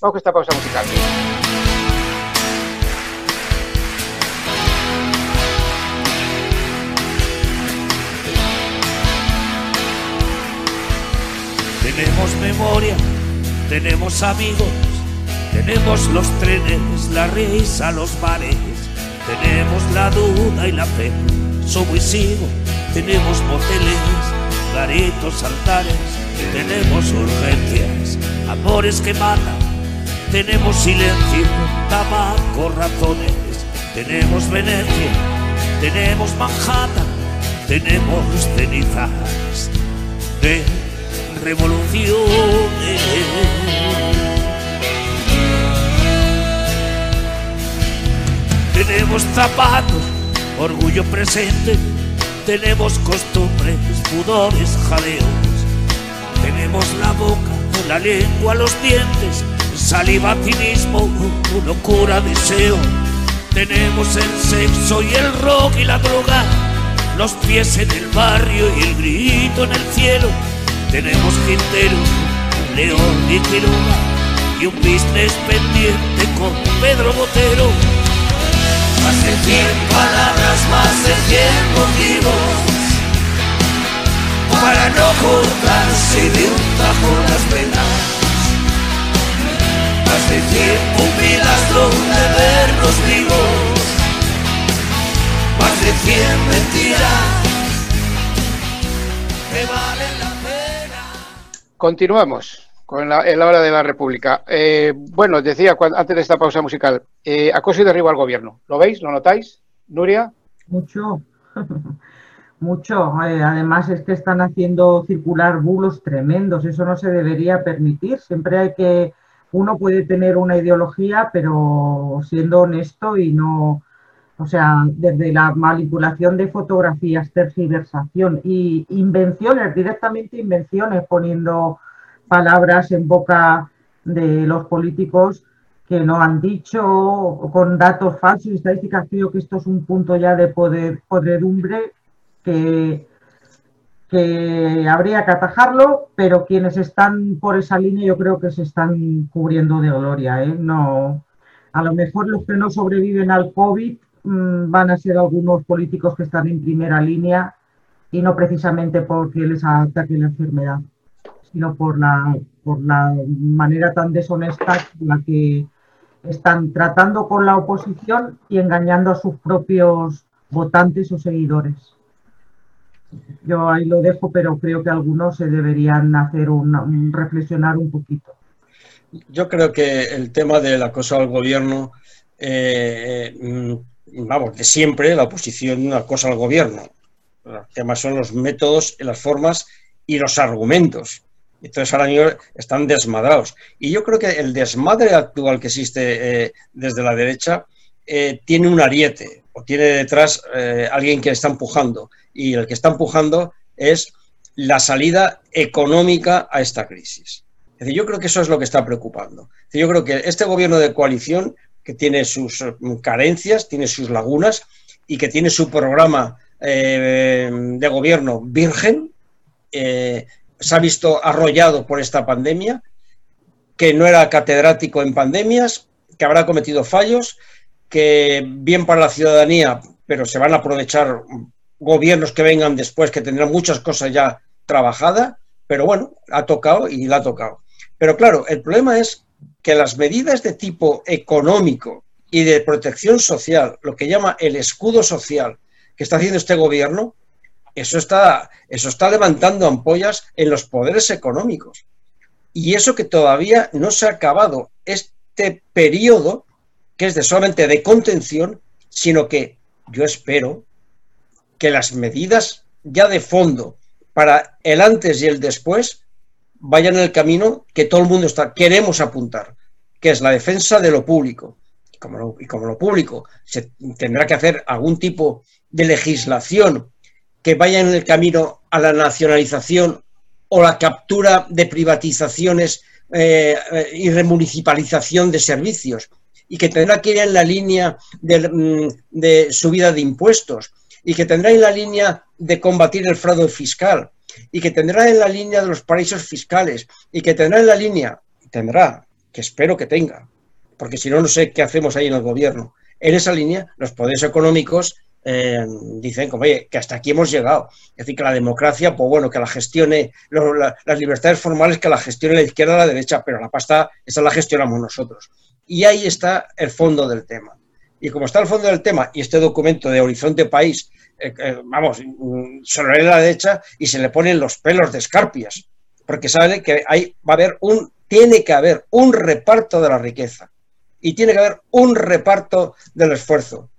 Vamos con esta pausa musical. Tenemos memoria tenemos amigos, tenemos los trenes, la risa, los bares, tenemos la duda y la fe, subo y sigo, tenemos moteles, garitos, altares, tenemos urgencias, amores que matan, tenemos silencio, tabaco, razones, tenemos Venecia, tenemos Manhattan, tenemos cenizas de revoluciones. Tenemos zapatos, orgullo presente, tenemos costumbres, pudores, jaleos, Tenemos la boca, la lengua, los dientes, saliva, cinismo, locura, deseo. Tenemos el sexo y el rock y la droga, los pies en el barrio y el grito en el cielo. Tenemos Quintero, León y Quiroga y un business pendiente con Pedro Botero. Más de cien palabras, más de cien motivos para no cortarse de un tajo las venas. Más de cien pupilas donde vernos vivos, más de cien mentiras Continuamos con la, hora de la República. Eh, bueno, decía antes de esta pausa musical, eh, acoso y derribo al gobierno. ¿Lo veis? ¿Lo notáis? Nuria. Mucho. Mucho. Eh, además es que están haciendo circular bulos tremendos. Eso no se debería permitir. Siempre hay que, uno puede tener una ideología, pero siendo honesto y no, o sea, desde la manipulación de fotografías, tergiversación y invenciones, directamente invenciones, poniendo palabras en boca de los políticos que no han dicho, con datos falsos y estadísticas. Creo que esto es un punto ya de poder, podredumbre que, habría que atajarlo, pero quienes están por esa línea yo creo que se están cubriendo de gloria. ¿eh? No, a lo mejor los que no sobreviven al COVID van a ser algunos políticos que están en primera línea y no precisamente porque les ataque la enfermedad, sino por la, por la manera tan deshonesta en la que están tratando con la oposición y engañando a sus propios votantes o seguidores. Yo ahí lo dejo, pero creo que algunos se deberían hacer un, reflexionar un poquito. Yo creo que el tema del acoso al gobierno, eh, mm, vamos, de siempre la oposición acosa al gobierno. El tema son los métodos, las formas y los argumentos. Entonces ahora mismo están desmadrados. Y yo creo que el desmadre actual que existe eh, desde la derecha eh, tiene un ariete o tiene detrás alguien que está empujando y el que está empujando es la salida económica a esta crisis. Es decir, yo creo que eso es lo que está preocupando. yo creo que este gobierno de coalición, que tiene sus mm, carencias, tiene sus lagunas y que tiene su programa eh, de gobierno virgen, eh, se ha visto arrollado por esta pandemia, que no era catedrático en pandemias, que habrá cometido fallos, que bien para la ciudadanía, pero se van a aprovechar gobiernos que vengan después que tendrán muchas cosas ya trabajadas, pero bueno, ha tocado y la ha tocado. Pero claro, el problema es que las medidas de tipo económico y de protección social, lo que llama el escudo social que está haciendo este gobierno, eso está, eso está levantando ampollas en los poderes económicos. Y eso que todavía no se ha acabado este periodo, que es de solamente de contención, sino que yo espero que las medidas ya de fondo para el antes y el después vayan en el camino que todo el mundo está, queremos apuntar, que es la defensa de lo público. Y como lo, público se tendrá que hacer algún tipo de legislación que vaya en el camino a la nacionalización o la captura de privatizaciones eh, y remunicipalización de servicios y que tendrá que ir en la línea de, mm, de subida de impuestos y que tendrá en la línea de combatir el fraude fiscal y que tendrá en la línea de los paraísos fiscales y que tendrá en la línea, tendrá, que espero que tenga, porque si no, no sé qué hacemos ahí en el gobierno. En esa línea, los poderes económicos eh, dicen como, oye, que hasta aquí hemos llegado. Es decir, que la democracia, pues bueno, que la gestione, las libertades formales, que la gestione la izquierda o la derecha, pero la pasta, esa la gestionamos nosotros. Y ahí está el fondo del tema. Y como está el fondo del tema, y este documento de Horizonte País, eh, eh, vamos, se lo lee la derecha y se le ponen los pelos de escarpias, porque sabe que hay, va a haber un, tiene que haber un reparto de la riqueza y tiene que haber un reparto del esfuerzo,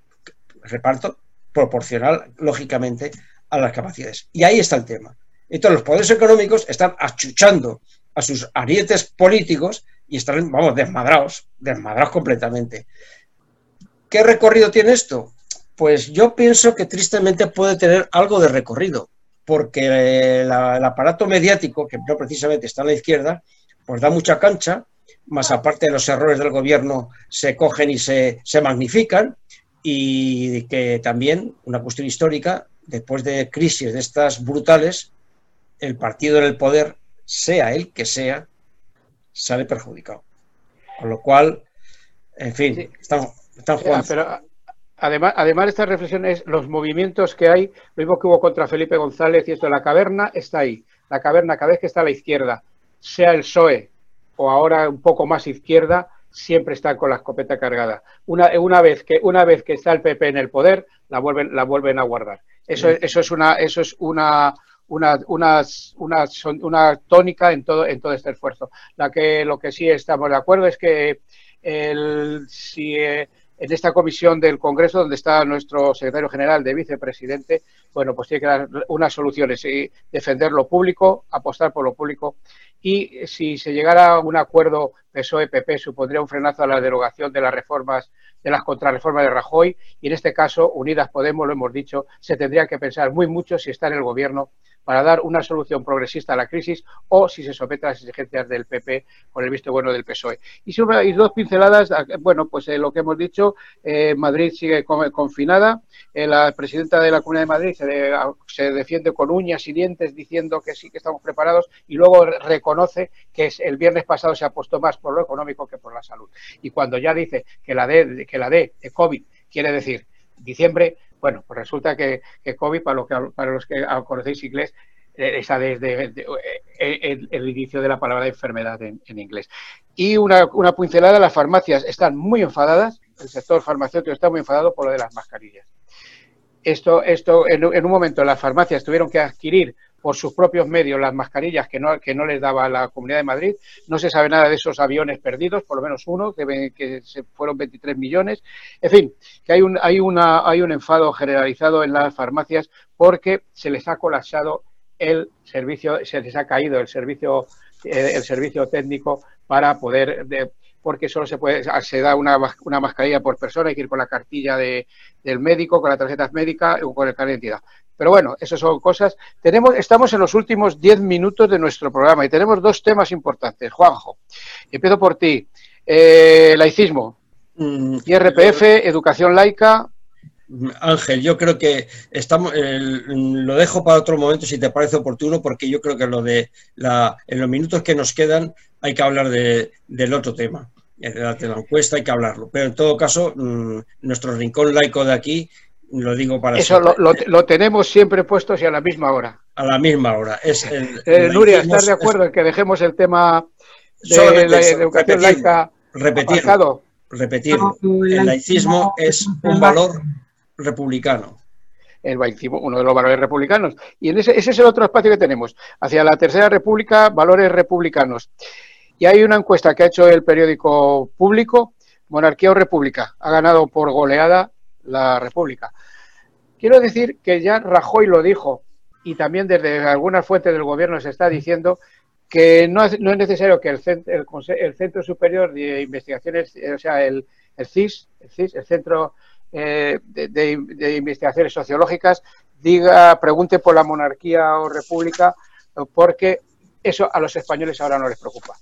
reparto proporcional, lógicamente, a las capacidades. Y ahí está el tema. Entonces, los poderes económicos están achuchando a sus arietes políticos y están, vamos, desmadrados, desmadrados completamente. ¿Qué recorrido tiene esto? Pues yo pienso que tristemente puede tener algo de recorrido, porque el aparato mediático, que no precisamente está a la izquierda, pues da mucha cancha, más aparte de los errores del gobierno se cogen y se, se magnifican, y que también, una cuestión histórica, después de crisis de estas brutales, el partido en el poder, sea el que sea, sale perjudicado. Con lo cual, en fin, están, jugando. Pero además, además de estas reflexiones, los movimientos que hay, lo mismo que hubo contra Felipe González y esto de la caverna, está ahí. La caverna, cada vez que está a la izquierda, sea el PSOE o ahora un poco más izquierda, siempre está con la escopeta cargada. Una, una, vez, que, una vez que está el PP en el poder, la vuelven, la vuelven a guardar. Eso, eso es una, eso es una, una, una, una, una, tónica en todo, en todo este esfuerzo. La que, lo que sí estamos de acuerdo es que el, si, eh, en esta comisión del Congreso, donde está nuestro secretario general de vicepresidente, bueno, pues tiene que dar unas soluciones y defender lo público, apostar por lo público. Y si se llegara a un acuerdo PSOE-PP, supondría un frenazo a la derogación de las reformas, de las contrarreformas de Rajoy. Y en este caso, Unidas Podemos, lo hemos dicho, se tendría que pensar muy mucho si está en el gobierno para dar una solución progresista a la crisis o si se somete a las exigencias del PP con el visto bueno del PSOE. Y, dos pinceladas, ah, bueno, pues eh, lo que hemos dicho, eh, Madrid sigue confinada, eh, la presidenta de la Comunidad de Madrid se, ah, se, defiende con uñas y dientes diciendo que sí que estamos preparados y luego reconoce que el viernes pasado se apostó más por lo económico que por la salud. Y cuando ya dice que la D, que la de COVID quiere decir diciembre, bueno, pues resulta que, COVID, para, lo que, para los que conocéis inglés, eh, está desde eh, el, inicio de la palabra enfermedad en, inglés. Y una, una pincelada, las farmacias están muy enfadadas, el sector farmacéutico está muy enfadado por lo de las mascarillas. Esto, esto en, un momento las farmacias tuvieron que adquirir por sus propios medios las mascarillas que no, que no les daba la Comunidad de Madrid. No se sabe nada de esos aviones perdidos, por lo menos uno, que, que se fueron 23 millones. En fin, que hay un, hay, una, hay un enfado generalizado en las farmacias porque se les ha colapsado el servicio, se les ha caído el servicio, eh, el servicio técnico para poder... porque solo se puede se da una, una mascarilla por persona, hay que ir con la cartilla de, del médico, con la tarjeta médica o con el carnet de identidad. Pero bueno, esas son cosas. Tenemos, estamos en los últimos diez minutos de nuestro programa y tenemos dos temas importantes. Juanjo, empiezo por ti. Eh, laicismo, mm, IRPF, educación laica. Ángel, yo creo que estamos, lo dejo para otro momento si te parece oportuno, porque yo creo que lo de la, en los minutos que nos quedan hay que hablar de, del otro tema, de la, encuesta hay que hablarlo. Pero en todo caso, mm, nuestro rincón laico de aquí lo digo para Eso lo, tenemos siempre puestos y a la misma hora. A la misma hora. Es eh, Nuria, ¿estás de acuerdo en que dejemos el tema de la educación laica repetir, repetir. El laicismo es un valor republicano el laicismo, uno de los valores republicanos. Y en ese, ese es el otro espacio que tenemos. Hacia la Tercera República, valores republicanos. Y hay una encuesta que ha hecho el periódico público, Monarquía o República. Ha ganado por goleada la República. Quiero decir que ya Rajoy lo dijo y también desde algunas fuentes del gobierno se está diciendo que no es, necesario que el, Centro Superior de Investigaciones, o sea, el, CIS, el, CIS, el Centro eh, de, Investigaciones Sociológicas, diga, pregunte por la monarquía o república, porque eso a los españoles ahora no les preocupa.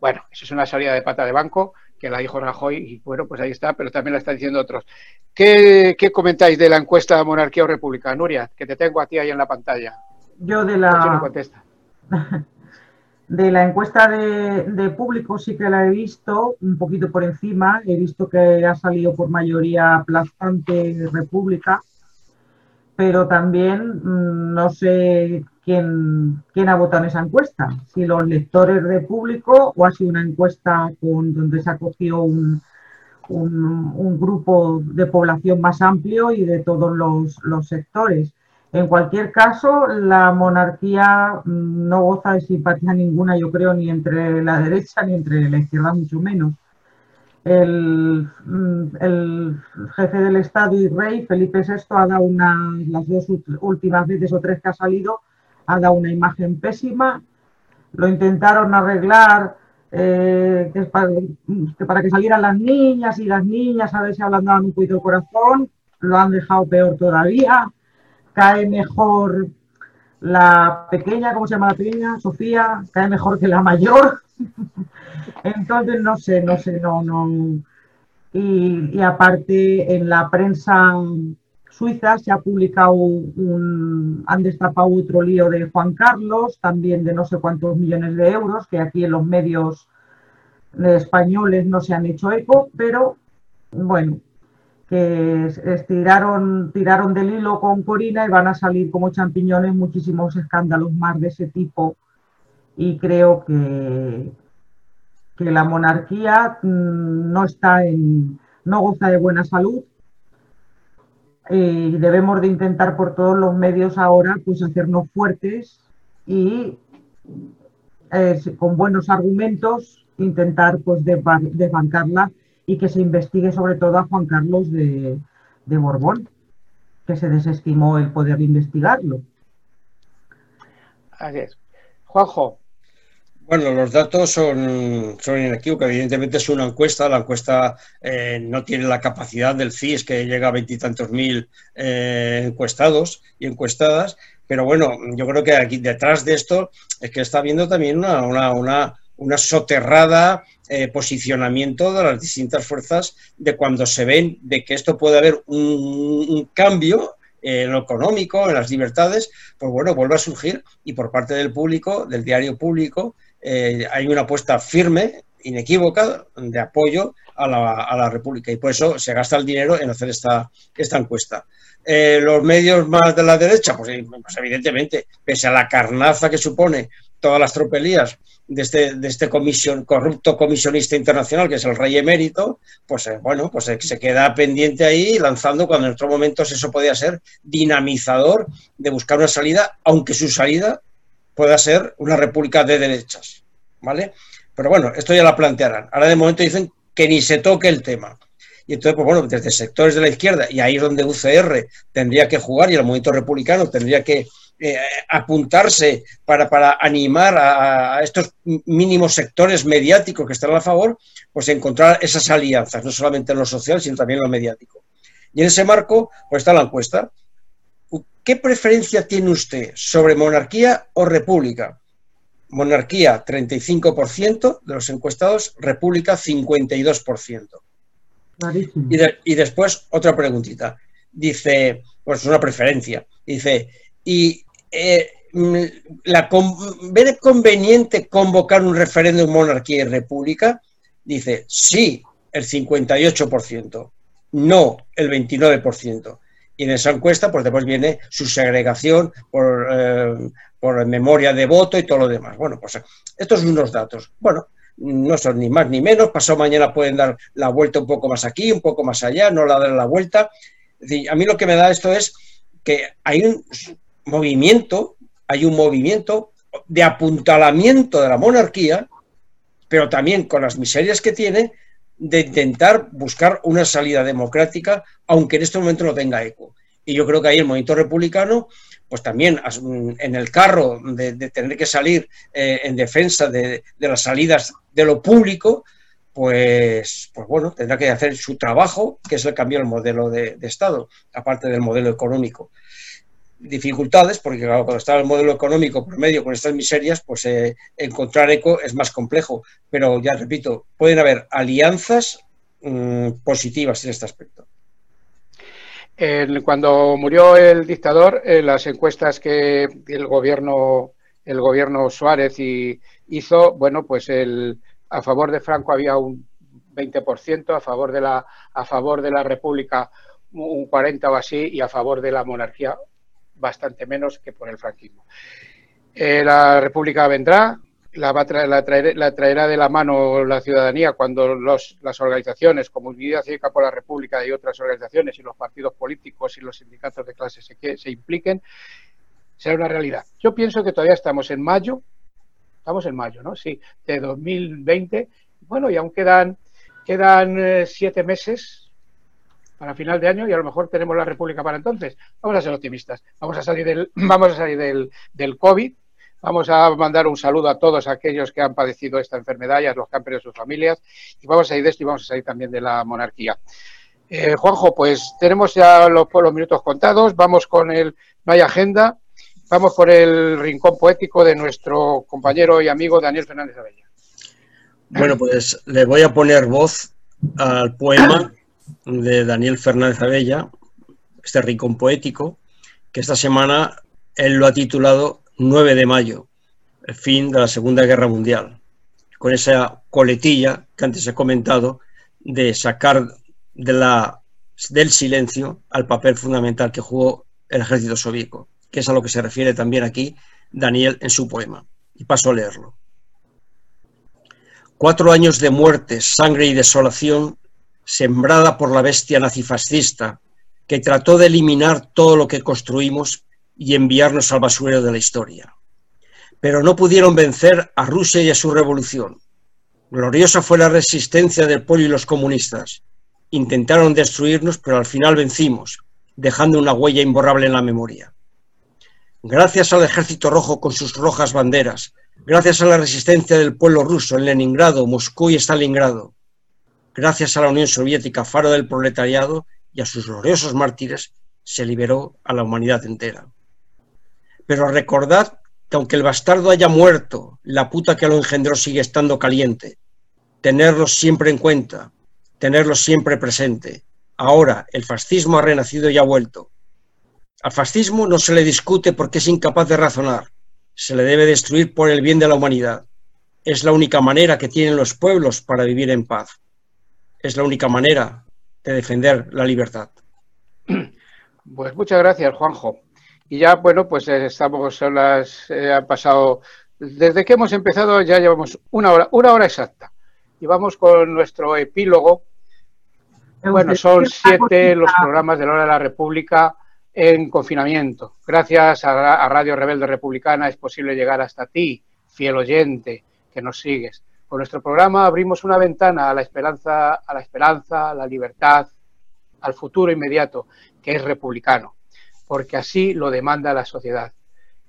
Bueno, eso es una salida de pata de banco que la dijo Rajoy y bueno, pues ahí está, pero también la están diciendo otros. ¿Qué, comentáis de la encuesta monarquía o república? Nuria, que te tengo a ti ahí en la pantalla. Yo de la... contesta. De la encuesta de, público sí que la he visto un poquito por encima. He visto que ha salido por mayoría aplastante República, pero también mm, no sé quién, ha votado en esa encuesta, si los lectores de público o ha sido una encuesta donde se acogió un, un, grupo de población más amplio y de todos los, sectores. En cualquier caso, la monarquía mm, no goza de simpatía ninguna, yo creo, ni entre la derecha ni entre la izquierda, mucho menos. El, mm, jefe del Estado y rey, Felipe VI, ha dado las dos últimas veces o tres que ha salido, ha dado una imagen pésima. Lo intentaron arreglar eh, que, para, que, salieran las niñas y las niñas a ver si ablandaban un poquito el corazón. Lo han dejado peor todavía. Cae mejor la pequeña, ¿cómo se llama la pequeña? Sofía, cae mejor que la mayor. Entonces, no sé, no sé, no, no. Y, aparte, en la prensa suiza se ha publicado un, han destapado otro lío de Juan Carlos, también de no sé cuántos millones de euros, que aquí en los medios españoles no se han hecho eco, pero bueno, que estiraron, tiraron del hilo con Corina y van a salir como champiñones muchísimos escándalos más de ese tipo. Y creo que, que la monarquía mm, no está en, no goza de buena salud y debemos de intentar por todos los medios ahora pues hacernos fuertes y eh, con buenos argumentos intentar pues desbancarla y que se investigue sobre todo a Juan Carlos de, Borbón, que se desestimó el poder investigarlo. Así es. Juanjo. Bueno, los datos son, son inequívocos. Evidentemente es una encuesta. La encuesta eh, no tiene la capacidad del CIS, que llega a veintitantos mil eh, encuestados y encuestadas. Pero bueno, yo creo que aquí detrás de esto es que está habiendo también una, una, una, una soterrada eh, posicionamiento de las distintas fuerzas de cuando se ven de que esto puede haber un, cambio en lo económico, en las libertades, pues bueno, vuelve a surgir y por parte del público, del diario público, eh, hay una apuesta firme, inequívoca, de apoyo a la, República y por eso se gasta el dinero en hacer esta, esta encuesta. Eh, los medios más de la derecha, pues, pues, evidentemente, pese a la carnaza que supone todas las tropelías de este, de este comisión, corrupto comisionista internacional, que es el rey emérito, pues eh, bueno, pues eh, se queda pendiente ahí lanzando cuando en otros momentos eso podía ser dinamizador de buscar una salida, aunque su salida pueda ser una república de derechas, ¿vale? Pero bueno, esto ya la plantearán. Ahora de momento dicen que ni se toque el tema. Y entonces, pues bueno, desde sectores de la izquierda, y ahí es donde UCR tendría que jugar y el movimiento republicano tendría que eh, apuntarse para, para animar a, estos mínimos sectores mediáticos que están a favor, pues encontrar esas alianzas, no solamente en lo social, sino también en lo mediático. Y en ese marco, pues está la encuesta. ¿Qué preferencia tiene usted sobre monarquía o república? Monarquía, 35% de los encuestados, república, 52%. Y, y después, otra preguntita. Dice, pues una preferencia. Dice, y eh, la, ¿Ve conveniente convocar un referéndum monarquía y república? Dice, sí, el 58%, no el 29%. Y en esa encuesta, pues después viene su segregación por, eh, por memoria de voto y todo lo demás. Bueno, pues estos son unos datos. Bueno, no son ni más ni menos. Pasado mañana pueden dar la vuelta un poco más aquí, un poco más allá, no la dar la vuelta. a mí lo que me da esto es que hay un movimiento, hay un movimiento de apuntalamiento de la monarquía, pero también con las miserias que tiene, de intentar buscar una salida democrática, aunque en este momento no tenga eco. Y yo creo que ahí el movimiento republicano, pues también en el carro de, tener que salir eh, en defensa de, las salidas de lo público, pues, pues bueno, tendrá que hacer su trabajo, que es el cambio del modelo de Estado, aparte del modelo económico dificultades, porque cuando está el modelo económico por medio con estas miserias, pues eh, encontrar eco es más complejo. Pero ya repito, pueden haber alianzas mm, positivas en este aspecto. cuando murió el dictador, eh, las encuestas que el gobierno, el gobierno Suárez hizo, bueno, pues el, a favor de Franco había un 20%, a favor de la, a favor de la República un 40 o así, y a favor de la monarquía bastante menos que por el franquismo. Eh, la República vendrá, la, va la, traerá de la mano la ciudadanía cuando las organizaciones como Unidad Cívica por la República y otras organizaciones y los partidos políticos y los sindicatos de clase se, se impliquen, será una realidad. Yo pienso que todavía estamos en mayo, estamos en mayo, ¿no? Sí, de 2020. Bueno, y aún quedan, quedan eh, siete meses, para final de año y a lo mejor tenemos la República para entonces. Vamos a ser optimistas. Vamos a salir del, vamos a salir del, del COVID. Vamos a mandar un saludo a todos aquellos que han padecido esta enfermedad y a los que han perdido sus familias. Y vamos a salir de esto y vamos a salir también de la monarquía. Eh, Juanjo, pues tenemos ya los, los minutos contados. Vamos con el. No hay agenda. vamos por el rincón poético de nuestro compañero y amigo Daniel Fernández Abella. Bueno, pues le voy a poner voz al poema de Daniel Fernández Abella, este rincón poético, que esta semana él lo ha titulado 9 de mayo, el fin de la Segunda Guerra Mundial, con esa coletilla que antes he comentado de sacar de la, del silencio al papel fundamental que jugó el ejército soviético, que es a lo que se refiere también aquí Daniel en su poema. Y paso a leerlo. Cuatro años de muerte, sangre y desolación, sembrada por la bestia nazifascista, que trató de eliminar todo lo que construimos y enviarnos al basurero de la historia. Pero no pudieron vencer a Rusia y a su revolución. Gloriosa fue la resistencia del pueblo y los comunistas. Intentaron destruirnos, pero al final vencimos, dejando una huella imborrable en la memoria. Gracias al Ejército Rojo con sus rojas banderas, gracias a la resistencia del pueblo ruso en Leningrado, Moscú y Stalingrado, gracias a la Unión Soviética, faro del proletariado, y a sus gloriosos mártires, se liberó a la humanidad entera. Pero recordad que aunque el bastardo haya muerto, la puta que lo engendró sigue estando caliente. Tenerlo siempre en cuenta, tenerlo siempre presente. Ahora el fascismo ha renacido y ha vuelto. Al fascismo no se le discute porque es incapaz de razonar. Se le debe destruir por el bien de la humanidad. Es la única manera que tienen los pueblos para vivir en paz. Es la única manera de defender la libertad. Pues muchas gracias, Juanjo. Y ya, bueno, pues eh, estamos, son las, eh, han pasado, desde que hemos empezado ya llevamos una hora, una hora exacta. Y vamos con nuestro epílogo. Bueno, son siete los programas de la hora de la República en confinamiento. Gracias a, Radio Rebelde Republicana es posible llegar hasta ti, fiel oyente, que nos sigues. Con nuestro programa abrimos una ventana a la esperanza, a la esperanza, a la libertad, al futuro inmediato, que es republicano porque así lo demanda la sociedad.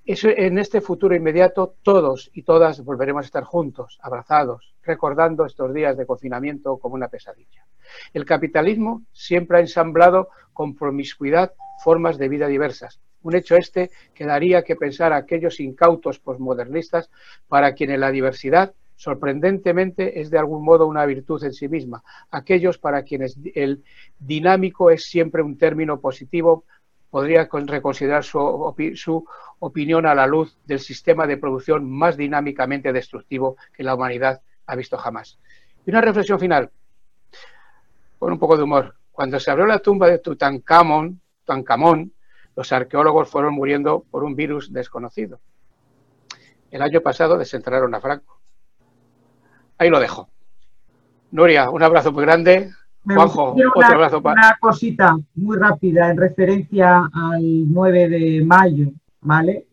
En este futuro inmediato todos y todas volveremos a estar juntos, abrazados, recordando estos días de confinamiento como una pesadilla. El capitalismo siempre ha ensamblado con promiscuidad formas de vida diversas. Un hecho este que daría que pensar a aquellos incautos posmodernistas para quienes la diversidad sorprendentemente es de algún modo una virtud en sí misma. Aquellos para quienes el dinámico es siempre un término positivo podría reconsiderar su, opinión a la luz del sistema de producción más dinámicamente destructivo que la humanidad ha visto jamás. Y una reflexión final, con un poco de humor. Cuando se abrió la tumba de Tutankamón, Tutankamón, los arqueólogos fueron muriendo por un virus desconocido. El año pasado desenterraron a Franco. Ahí lo dejo. Nuria, un abrazo muy grande. Juanjo, otro abrazo para... Una cosita muy rápida en referencia al 9 de mayo, ¿vale?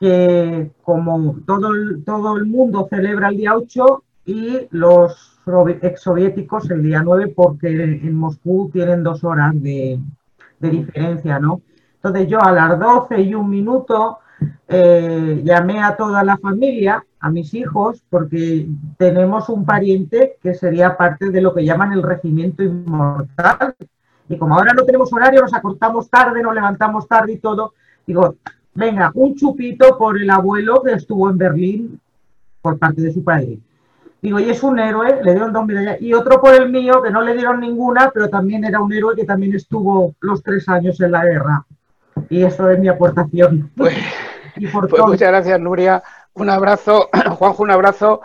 Que como todo el, todo el mundo celebra el día 8 y los exsoviéticos el día 9 porque en Moscú tienen dos horas de, de diferencia, ¿no? Entonces yo a las 12 y un minuto eh, llamé a toda la familia, a mis hijos, porque tenemos un pariente que sería parte de lo que llaman el regimiento inmortal. Y como ahora no tenemos horario, nos acortamos tarde, nos levantamos tarde y todo, digo, venga, un chupito por el abuelo que estuvo en Berlín por parte de su padre. Digo, y es un héroe, le dieron dos medallas. Y otro por el mío, que no le dieron ninguna, pero también era un héroe que también estuvo los tres años en la guerra. Y eso es mi aportación. Pues, pues muchas gracias, Nuria. Un abrazo, Juanjo, un abrazo.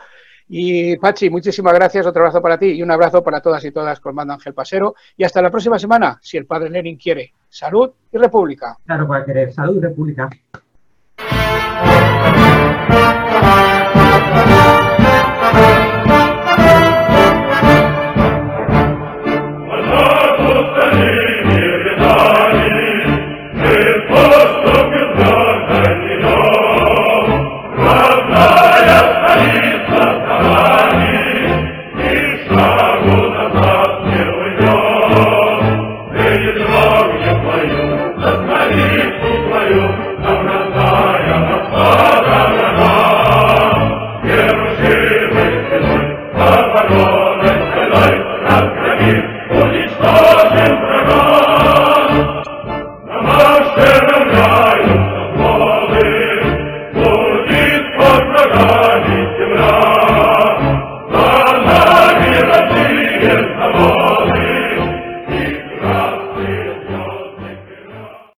Y Pachi, muchísimas gracias, otro abrazo para ti y un abrazo para todas y todas con mando Ángel Pasero. Y hasta la próxima semana, si el padre Lenin quiere. Salud y República. Claro, para querer. Salud y República.